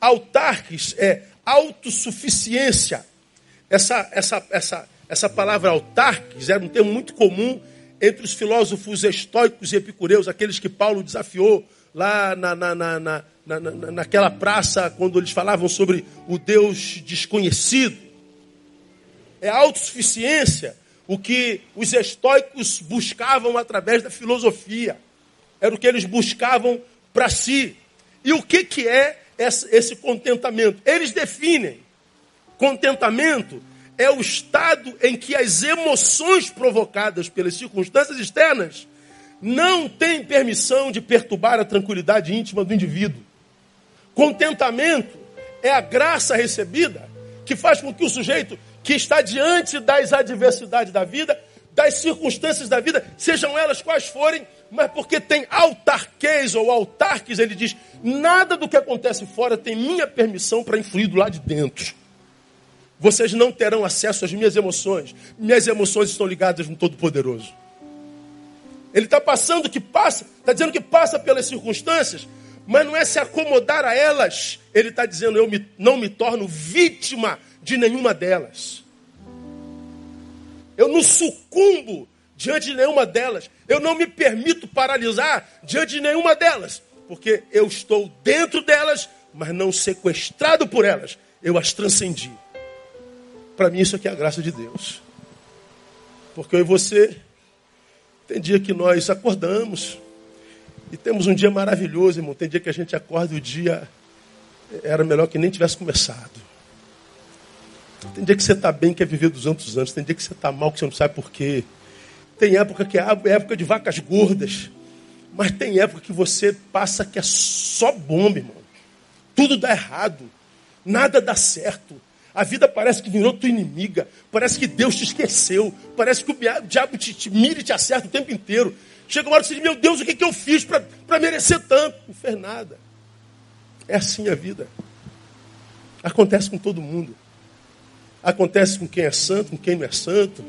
Autarques é autossuficiência. Essa, essa, essa, essa palavra autarques era um termo muito comum entre os filósofos estoicos e epicureus, aqueles que Paulo desafiou lá na, na, na, na, na, naquela praça, quando eles falavam sobre o Deus desconhecido. É autossuficiência o que os estoicos buscavam através da filosofia. Era o que eles buscavam para si. E o que, que é esse contentamento. Eles definem contentamento é o estado em que as emoções provocadas pelas circunstâncias externas não têm permissão de perturbar a tranquilidade íntima do indivíduo. Contentamento é a graça recebida que faz com que o sujeito que está diante das adversidades da vida, das circunstâncias da vida, sejam elas quais forem, mas porque tem autarquês ou autarques, ele diz: nada do que acontece fora tem minha permissão para influir do lado de dentro. Vocês não terão acesso às minhas emoções. Minhas emoções estão ligadas no Todo-Poderoso. Ele está passando que passa, está dizendo que passa pelas circunstâncias, mas não é se acomodar a elas. Ele está dizendo, eu me, não me torno vítima de nenhuma delas. Eu não sucumbo diante de nenhuma delas. Eu não me permito paralisar diante de nenhuma delas. Porque eu estou dentro delas, mas não sequestrado por elas. Eu as transcendi. Para mim, isso aqui é a graça de Deus. Porque eu e você, tem dia que nós acordamos e temos um dia maravilhoso, irmão. Tem dia que a gente acorda e o dia era melhor que nem tivesse começado. Tem dia que você está bem, quer viver 200 anos. Tem dia que você está mal, que você não sabe por quê. Tem época que é época de vacas gordas. Mas tem época que você passa que é só bomba, irmão. Tudo dá errado. Nada dá certo. A vida parece que virou tua inimiga. Parece que Deus te esqueceu. Parece que o diabo te, te mira e te acerta o tempo inteiro. Chega uma hora que você diz, meu Deus, o que, que eu fiz para merecer tanto? Não fez nada. É assim a vida. Acontece com todo mundo. Acontece com quem é santo, com quem não é santo.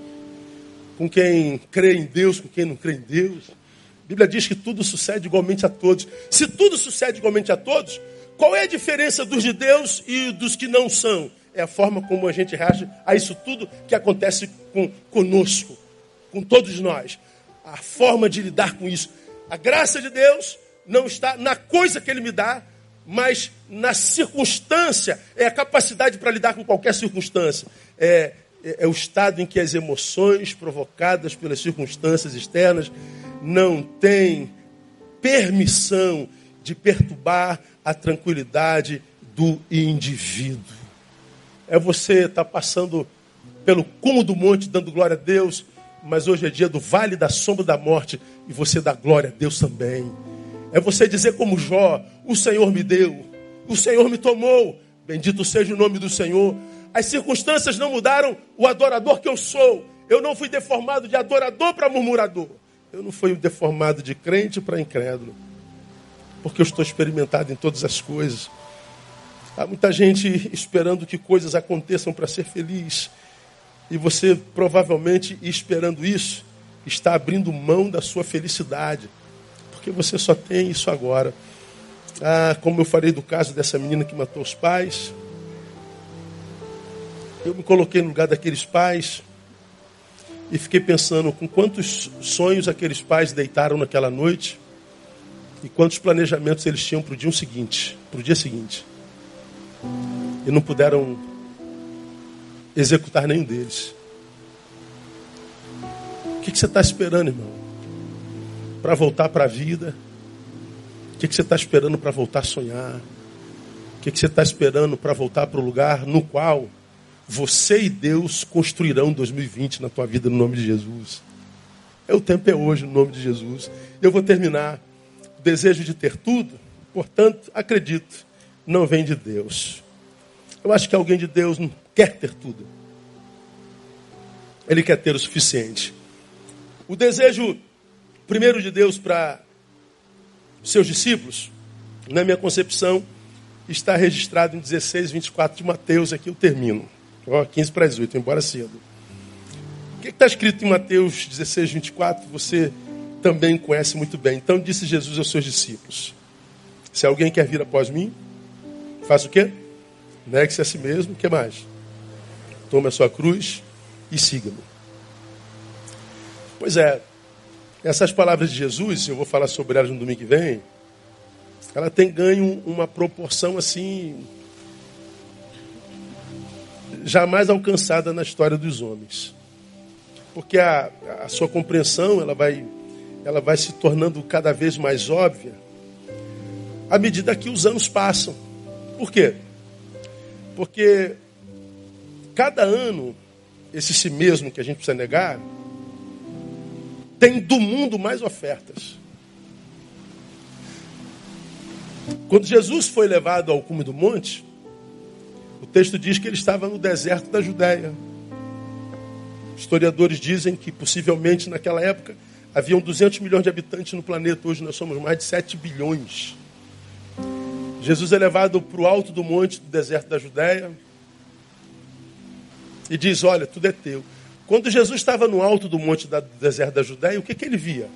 Com quem crê em Deus, com quem não crê em Deus. A Bíblia diz que tudo sucede igualmente a todos. Se tudo sucede igualmente a todos, qual é a diferença dos de Deus e dos que não são? é a forma como a gente reage a isso tudo que acontece com, conosco, com todos nós. A forma de lidar com isso. A graça de Deus não está na coisa que Ele me dá, mas na circunstância. É a capacidade para lidar com qualquer circunstância. É, é, é o estado em que as emoções provocadas pelas circunstâncias externas não têm permissão de perturbar a tranquilidade do indivíduo é você estar tá passando pelo cume do monte dando glória a Deus, mas hoje é dia do vale da sombra da morte e você dá glória a Deus também. É você dizer como Jó: O Senhor me deu, o Senhor me tomou, bendito seja o nome do Senhor. As circunstâncias não mudaram o adorador que eu sou. Eu não fui deformado de adorador para murmurador. Eu não fui deformado de crente para incrédulo. Porque eu estou experimentado em todas as coisas. Há muita gente esperando que coisas aconteçam para ser feliz. E você, provavelmente, esperando isso, está abrindo mão da sua felicidade. Porque você só tem isso agora. Ah, como eu falei do caso dessa menina que matou os pais. Eu me coloquei no lugar daqueles pais e fiquei pensando com quantos sonhos aqueles pais deitaram naquela noite e quantos planejamentos eles tinham para o dia seguinte, para o dia seguinte e não puderam executar nenhum deles. O que, você está esperando, irmão? Para voltar para a vida? O que, você está esperando para voltar a sonhar? O que, você está esperando para voltar para o lugar no qual você e Deus construirão 2020 na tua vida no nome de Jesus? É o tempo é hoje no nome de Jesus. Eu vou terminar. O desejo de ter tudo, portanto, acredito, não vem de Deus. Eu acho que alguém de Deus não quer ter tudo. Ele quer ter o suficiente. O desejo primeiro de Deus para seus discípulos, na minha concepção, está registrado em 16, 24 de Mateus. Aqui eu termino. Ó, 15 para 18, embora cedo. O que está escrito em Mateus 16, 24? Você também conhece muito bem. Então disse Jesus aos seus discípulos: Se alguém quer vir após mim, Faça o quê? Negue-se a si mesmo. O que mais? Tome a sua cruz e siga-me. Pois é, essas palavras de Jesus, eu vou falar sobre elas no domingo que vem, ela tem ganho uma proporção assim jamais alcançada na história dos homens. Porque a, a sua compreensão ela vai, ela vai se tornando cada vez mais óbvia à medida que os anos passam. Por quê? Porque cada ano esse si mesmo que a gente precisa negar, tem do mundo mais ofertas. Quando Jesus foi levado ao cume do monte, o texto diz que ele estava no deserto da Judéia. Historiadores dizem que possivelmente naquela época haviam 200 milhões de habitantes no planeta, hoje nós somos mais de 7 bilhões. Jesus é levado para o alto do monte do deserto da Judéia e diz: Olha, tudo é teu. Quando Jesus estava no alto do monte do deserto da Judéia, o que, que ele via?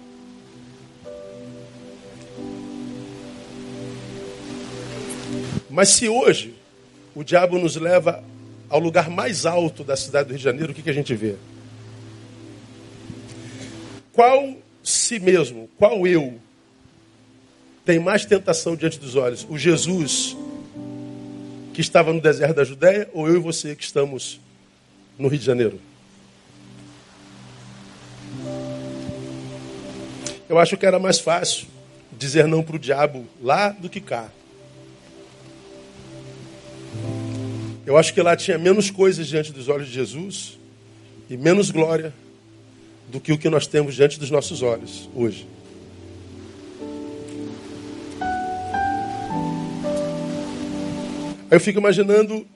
Mas se hoje o diabo nos leva ao lugar mais alto da cidade do Rio de Janeiro, o que, que a gente vê? Qual si mesmo, qual eu, tem mais tentação diante dos olhos? O Jesus que estava no deserto da Judéia ou eu e você que estamos no Rio de Janeiro? Eu acho que era mais fácil dizer não para o diabo lá do que cá. Eu acho que lá tinha menos coisas diante dos olhos de Jesus e menos glória do que o que nós temos diante dos nossos olhos hoje. Aí eu fico imaginando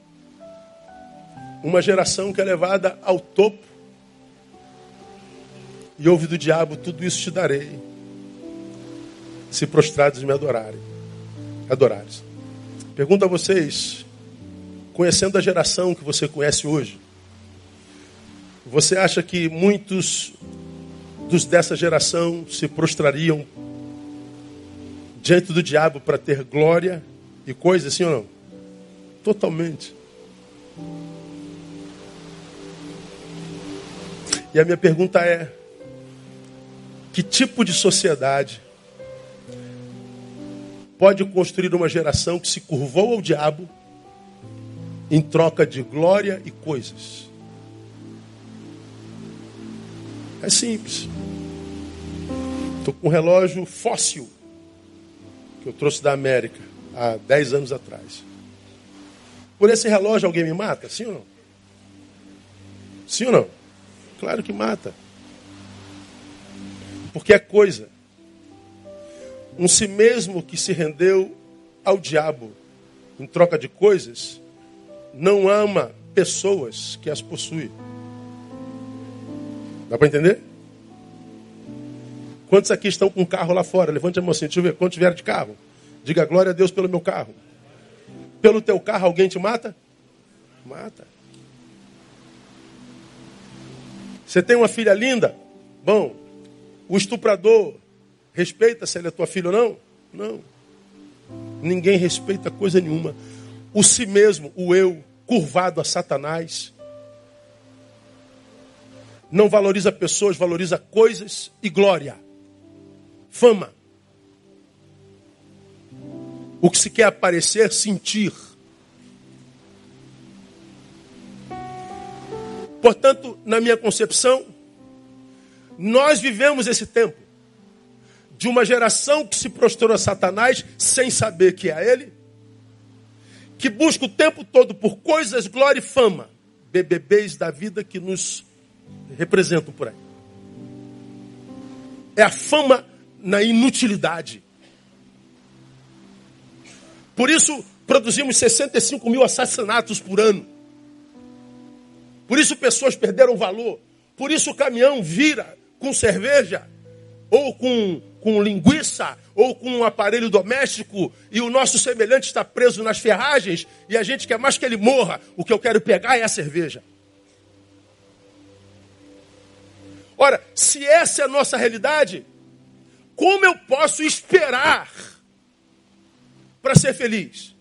uma geração que é levada ao topo e ouve do diabo: tudo isso te darei, se prostrados me adorarem. Adorares. Pergunto a vocês, conhecendo a geração que você conhece hoje, você acha que muitos dos dessa geração se prostrariam diante do diabo para ter glória e coisa assim ou não? Totalmente. E a minha pergunta é: que tipo de sociedade pode construir uma geração que se curvou ao diabo em troca de glória e coisas. É simples. Estou com um relógio fóssil que eu trouxe da América há 10 anos atrás. Por esse relógio alguém me mata? Sim ou não? Sim ou não? Claro que mata. Porque é coisa. Um si mesmo que se rendeu ao diabo em troca de coisas não ama pessoas que as possuem. Dá para entender? Quantos aqui estão com carro lá fora? Levante a mão assim, deixa eu ver. Quantos vieram de carro? Diga glória a Deus pelo meu carro. Pelo teu carro alguém te mata? Mata. Você tem uma filha linda? Bom, o estuprador respeita se ela é tua filha ou não? Não. Ninguém respeita coisa nenhuma o si mesmo, o eu, curvado a Satanás. Não valoriza pessoas, valoriza coisas e glória, fama. O que se quer aparecer, sentir. Portanto, na minha concepção, nós vivemos esse tempo de uma geração que se prostrou a Satanás sem saber que é ele, que busca o tempo todo por coisas, glória e fama, BBBs da vida que nos representam por aí. É a fama na inutilidade. Por isso, produzimos 65 mil assassinatos por ano. Por isso, pessoas perderam valor. Por isso, o caminhão vira com cerveja ou com com linguiça ou com um aparelho doméstico e o nosso semelhante está preso nas ferragens e a gente quer mais que ele morra, o que eu quero pegar é a cerveja. Ora, se essa é a nossa realidade, como eu posso esperar para ser feliz?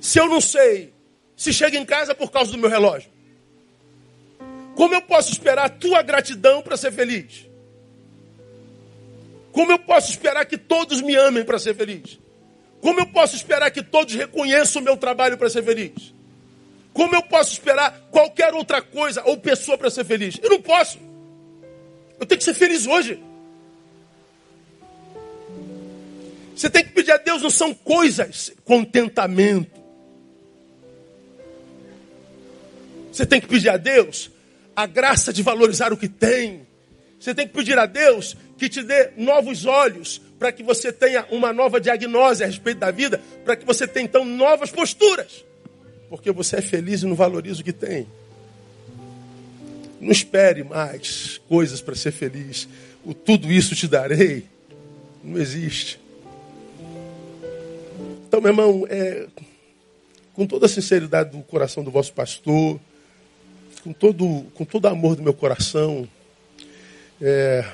Se eu não sei se chega em casa por causa do meu relógio. Como eu posso esperar a tua gratidão para ser feliz? Como eu posso esperar que todos me amem para ser feliz? Como eu posso esperar que todos reconheçam o meu trabalho para ser feliz? Como eu posso esperar qualquer outra coisa ou pessoa para ser feliz? Eu não posso. Eu tenho que ser feliz hoje. Você tem que pedir a Deus, não são coisas, contentamento. Você tem que pedir a Deus a graça de valorizar o que tem. Você tem que pedir a Deus que te dê novos olhos para que você tenha uma nova diagnose a respeito da vida, para que você tenha então novas posturas. Porque você é feliz e não valoriza o que tem. Não espere mais coisas para ser feliz. O tudo isso te darei. Não existe. Então, meu irmão, é, com toda a sinceridade do coração do vosso pastor, com todo, com todo amor do meu coração, é,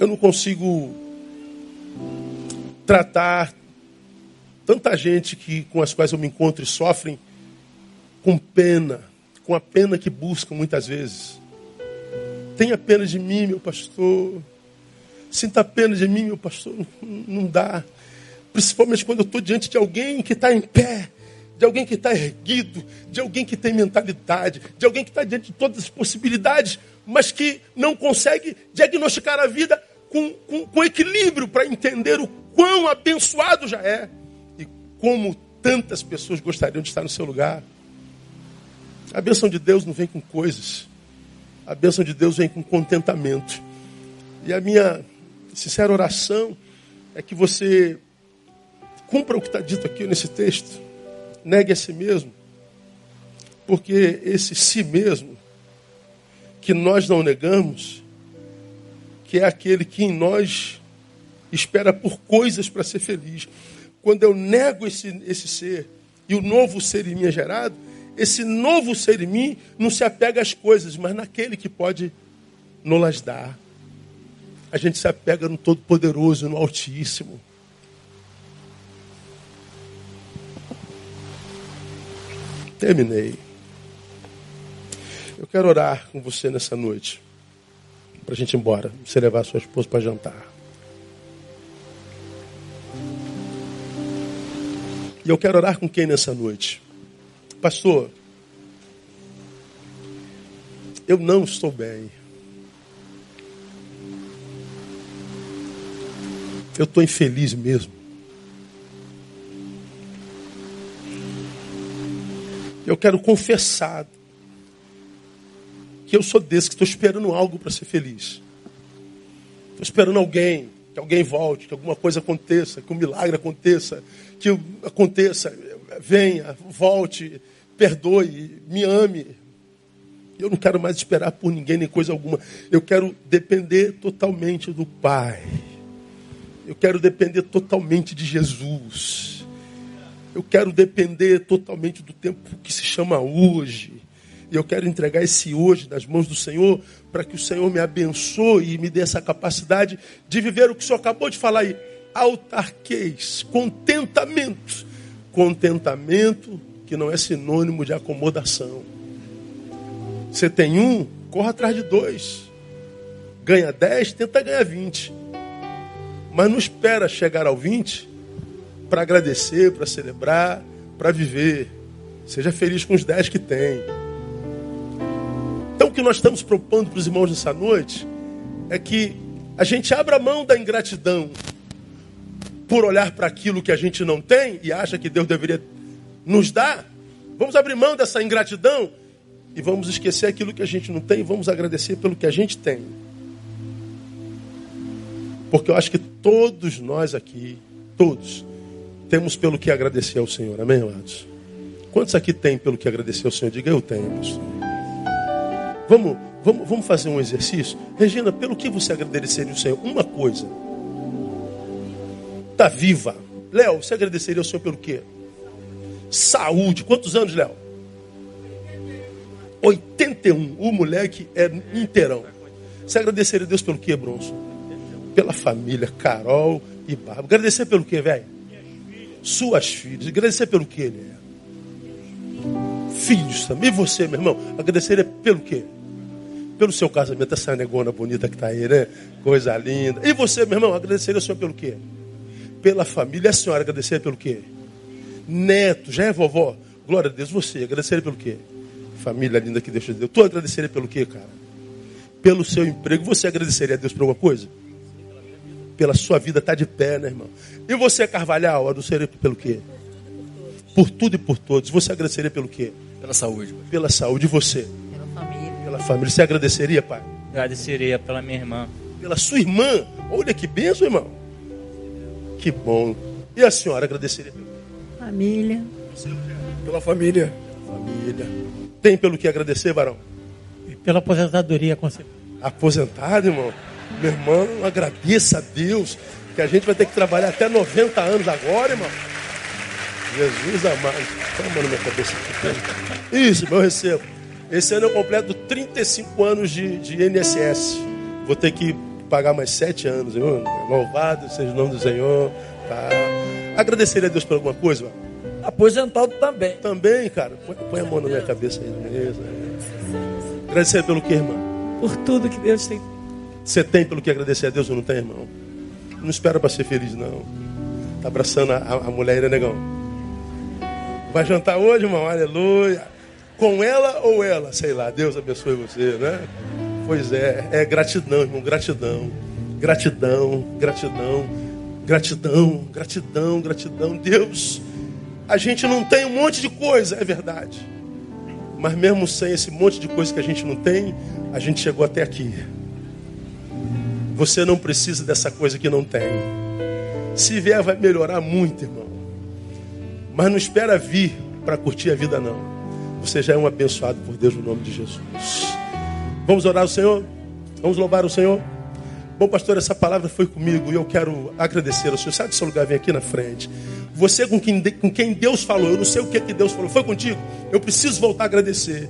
eu não consigo tratar tanta gente que, com as quais eu me encontro e sofrem com pena, com a pena que buscam muitas vezes. Tenha pena de mim, meu pastor. Sinta pena de mim, meu pastor. Não dá. Principalmente quando eu estou diante de alguém que está em pé, de alguém que está erguido, de alguém que tem mentalidade, de alguém que está diante de todas as possibilidades, mas que não consegue diagnosticar a vida com, com, com equilíbrio para entender o quão abençoado já é e como tantas pessoas gostariam de estar no seu lugar. A bênção de Deus não vem com coisas, a bênção de Deus vem com contentamento. E a minha sincera oração é que você cumpra o que está dito aqui nesse texto, negue a si mesmo, porque esse si mesmo que nós não negamos, que é aquele que em nós espera por coisas para ser feliz. Quando eu nego esse, esse ser e o novo ser em mim é gerado, esse novo ser em mim não se apega às coisas, mas naquele que pode nos dar. A gente se apega no Todo-Poderoso, no Altíssimo. Terminei. Eu quero orar com você nessa noite para a gente ir embora. Você levar sua esposa para jantar. E eu quero orar com quem nessa noite? Pastor, eu não estou bem. Eu estou infeliz mesmo. Eu quero confessar que eu sou desse que estou esperando algo para ser feliz. Estou esperando alguém, que alguém volte, que alguma coisa aconteça, que um milagre aconteça, que aconteça, venha, volte, perdoe, me ame. Eu não quero mais esperar por ninguém nem coisa alguma. Eu quero depender totalmente do Pai. Eu quero depender totalmente de Jesus. Eu quero depender totalmente do tempo que se chama hoje. E eu quero entregar esse hoje nas mãos do Senhor, para que o Senhor me abençoe e me dê essa capacidade de viver o que o Senhor acabou de falar aí. Autarqueis, contentamento. Contentamento que não é sinônimo de acomodação. Você tem um, corra atrás de dois. Ganha dez, tenta ganhar vinte. Mas não espera chegar ao vinte para agradecer, para celebrar, para viver. Seja feliz com os dez que tem. Então, o que nós estamos propondo para os irmãos nessa noite é que a gente abra mão da ingratidão por olhar para aquilo que a gente não tem e acha que Deus deveria nos dar. Vamos abrir mão dessa ingratidão e vamos esquecer aquilo que a gente não tem e vamos agradecer pelo que a gente tem. Porque eu acho que todos nós aqui, todos, temos pelo que agradecer ao Senhor. Amém, amados? Quantos aqui tem pelo que agradecer ao Senhor? Diga eu tenho, pastor. Vamos, vamos, vamos fazer um exercício? Regina, pelo que você agradeceria ao Senhor? Uma coisa. Está viva. Léo, você agradeceria ao Senhor pelo quê? Saúde. Quantos anos, Léo? 81. O moleque é inteirão. Você agradeceria a Deus pelo quê, Bronson? Pela família, Carol e Bárbara. Agradecer pelo quê, velho? Suas filhas. Agradecer pelo quê, Léo? Filhos também. E você, meu irmão? Agradeceria pelo quê? Pelo seu casamento, essa negona bonita que está aí, né? Coisa linda. E você, meu irmão, agradeceria ao Senhor pelo quê? Pela família. E a senhora agradeceria pelo quê? Neto, já é vovó? Glória a Deus. Você, agradeceria pelo quê? Família linda que Deus te deu. Tu agradeceria pelo quê, cara? Pelo seu emprego. Você agradeceria a Deus por alguma coisa? Pela sua vida tá de pé, né, irmão? E você, Carvalhal, agradeceria pelo quê? por tudo e por todos. Você agradeceria pelo quê? Pela saúde. Pela saúde. E você? Pela família. Você agradeceria, pai? Agradeceria pela minha irmã. Pela sua irmã? Olha que benção, irmão. Que bom. E a senhora agradeceria pelo Família. Pela família. Família. Tem pelo que agradecer, varão? E pela aposentadoria, com certeza. Aposentado, irmão? Meu irmão, agradeça a Deus que a gente vai ter que trabalhar até 90 anos agora, irmão. Jesus amado. Toma na minha cabeça aqui. Isso, eu recebo. Esse ano eu completo 35 anos de, de INSS. Vou ter que pagar mais 7 anos. Viu? Louvado seja o nome do Senhor. Tá. Agradeceria a Deus por alguma coisa? Mano? Aposentado também. Também, cara. Põe, põe, a mão na minha cabeça aí mesmo. Agradecer pelo que, irmão? Por tudo que Deus tem. Você tem pelo que agradecer a Deus ou não tem, irmão? Não espera para ser feliz, não. Tá abraçando a, a mulher, né, negão? Vai jantar hoje, irmão? Aleluia. Com ela ou ela? Sei lá. Deus abençoe você, né? Pois é. É gratidão, irmão. Gratidão. Gratidão. Gratidão. Gratidão. Gratidão. Gratidão. Deus. A gente não tem um monte de coisa, é verdade. Mas mesmo sem esse monte de coisa que a gente não tem, a gente chegou até aqui. Você não precisa dessa coisa que não tem. Se vier, vai melhorar muito, irmão. Mas não espera vir para curtir a vida, não. Você já é um abençoado por Deus no nome de Jesus. Vamos orar ao Senhor? Vamos louvar o Senhor? Bom, pastor, essa palavra foi comigo e eu quero agradecer ao Senhor. Sai do seu lugar, vem aqui na frente. Você com quem, com quem Deus falou, eu não sei o que, que Deus falou, foi contigo? Eu preciso voltar a agradecer.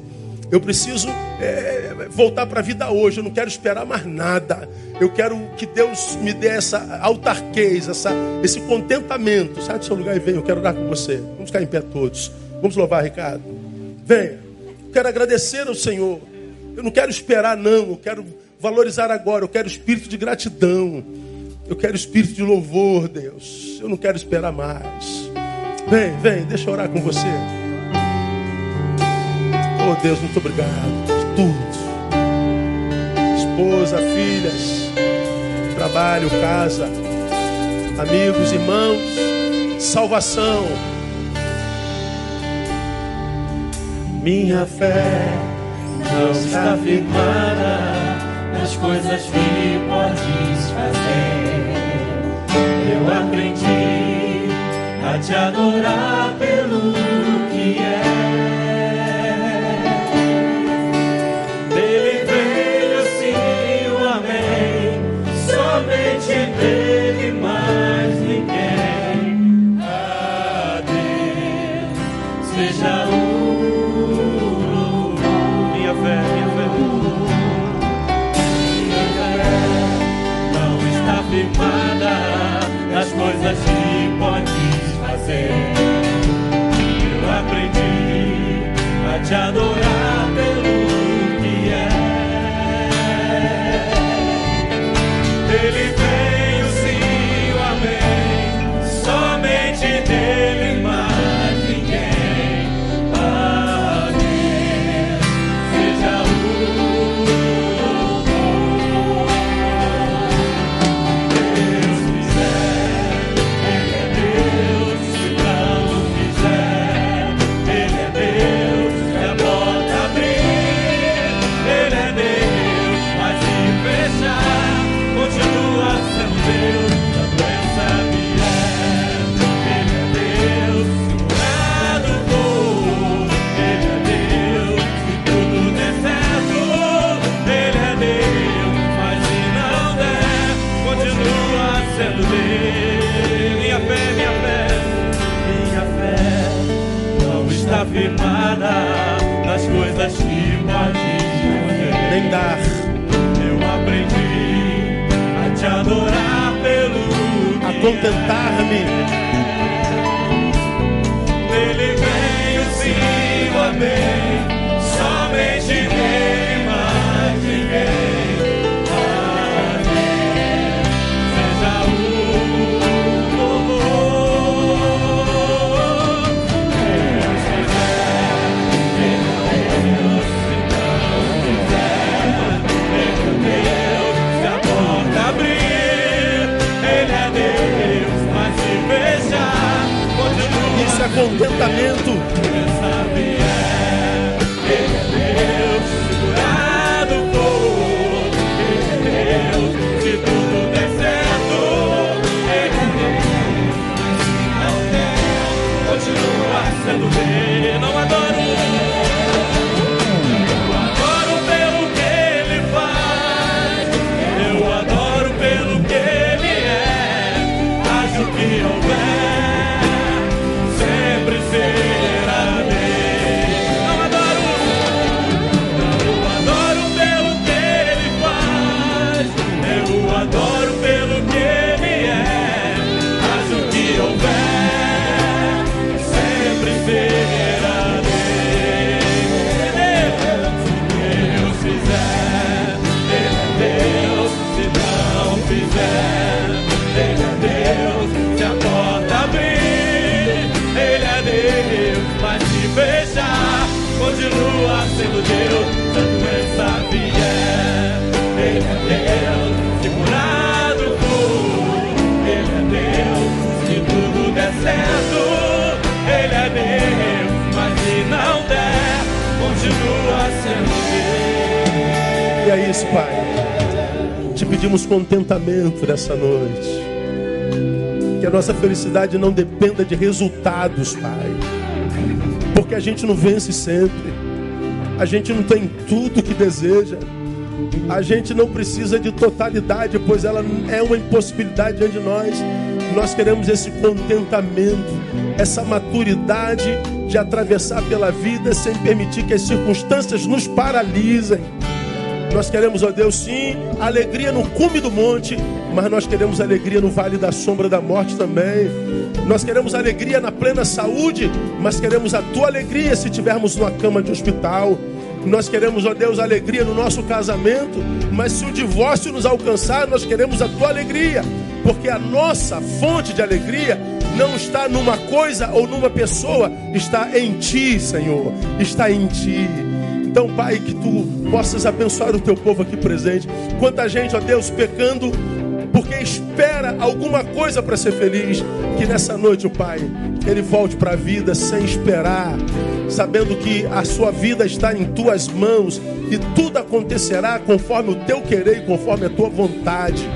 Eu preciso é, voltar para a vida hoje. Eu não quero esperar mais nada. Eu quero que Deus me dê essa autarquez, essa, esse contentamento. Sai do seu lugar e vem. Eu quero orar com você. Vamos ficar em pé todos. Vamos louvar, Ricardo. Venha. Quero agradecer ao Senhor. Eu não quero esperar, não. Eu quero valorizar agora. Eu quero espírito de gratidão. Eu quero espírito de louvor, Deus. Eu não quero esperar mais. Vem, vem, deixa eu orar com você. Oh Deus, muito obrigado por tudo. Esposa, filhas, trabalho, casa, amigos, irmãos, salvação. Minha fé não está firmada nas coisas que podes fazer. Eu aprendi a te adorar pelo que é. Coisas que podes fazer. Eu aprendi a te adorar pelo que contentar-me. Ele sim, o amém, somente nele contentamento. Felicidade não dependa de resultados, Pai. Porque a gente não vence sempre. A gente não tem tudo que deseja. A gente não precisa de totalidade, pois ela é uma impossibilidade diante de nós. Nós queremos esse contentamento, essa maturidade de atravessar pela vida sem permitir que as circunstâncias nos paralisem. Nós queremos, ó Deus, sim, alegria no cume do monte, mas nós queremos alegria no vale da sombra da morte também. Nós queremos alegria na plena saúde, mas queremos a tua alegria se tivermos numa cama de hospital. Nós queremos, ó Deus, alegria no nosso casamento, mas se o divórcio nos alcançar, nós queremos a tua alegria, porque a nossa fonte de alegria não está numa coisa ou numa pessoa, está em ti, Senhor, está em ti. Então, Pai, que tu possas abençoar o teu povo aqui presente. Quanta gente, ó Deus, pecando porque espera alguma coisa para ser feliz. Que nessa noite, Pai, ele volte para a vida sem esperar, sabendo que a sua vida está em tuas mãos e tudo acontecerá conforme o teu querer e conforme a tua vontade.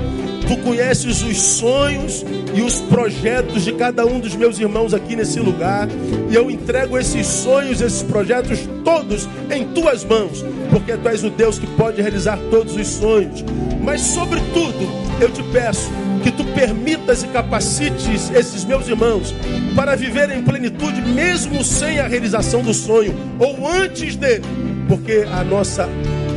Tu conheces os sonhos e os projetos de cada um dos meus irmãos aqui nesse lugar. E eu entrego esses sonhos, esses projetos todos em tuas mãos, porque tu és o Deus que pode realizar todos os sonhos. Mas, sobretudo, eu te peço que tu permitas e capacites esses meus irmãos para viver em plenitude, mesmo sem a realização do sonho ou antes dele, porque a nossa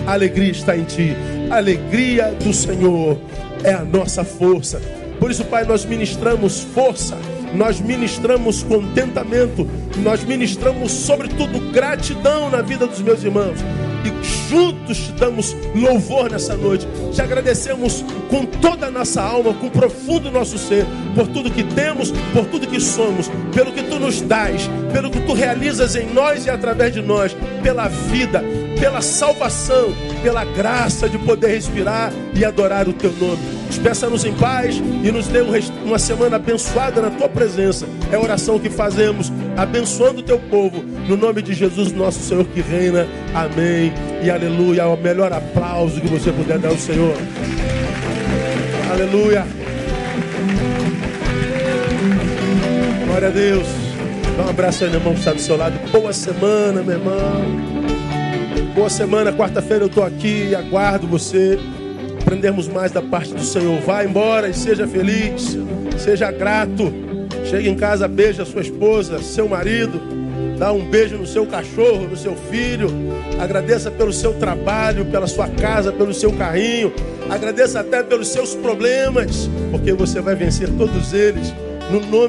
alegria está em ti. A alegria do Senhor é a nossa força. Por isso, Pai, nós ministramos força, nós ministramos contentamento, nós ministramos, sobretudo, gratidão na vida dos meus irmãos. Juntos te damos louvor nessa noite. Te agradecemos com toda a nossa alma, com profundo nosso ser, por tudo que temos, por tudo que somos, pelo que tu nos dás, pelo que tu realizas em nós e através de nós, pela vida, pela salvação, pela graça de poder respirar e adorar o teu nome. Despeça-nos em paz e nos dê um uma semana abençoada na tua presença. É a oração que fazemos, abençoando o teu povo, no nome de Jesus, nosso Senhor que reina. Amém e aleluia. O melhor aplauso que você puder dar ao Senhor. Aleluia. Glória a Deus. Dá um abraço aí, meu irmão, que está do seu lado. Boa semana, meu irmão. Boa semana, quarta-feira eu estou aqui aguardo você. Aprendermos mais da parte do Senhor. Vá embora e seja feliz, seja grato. Chegue em casa, beija sua esposa, seu marido, dá um beijo no seu cachorro, no seu filho. Agradeça pelo seu trabalho, pela sua casa, pelo seu carrinho. Agradeça até pelos seus problemas, porque você vai vencer todos eles no nome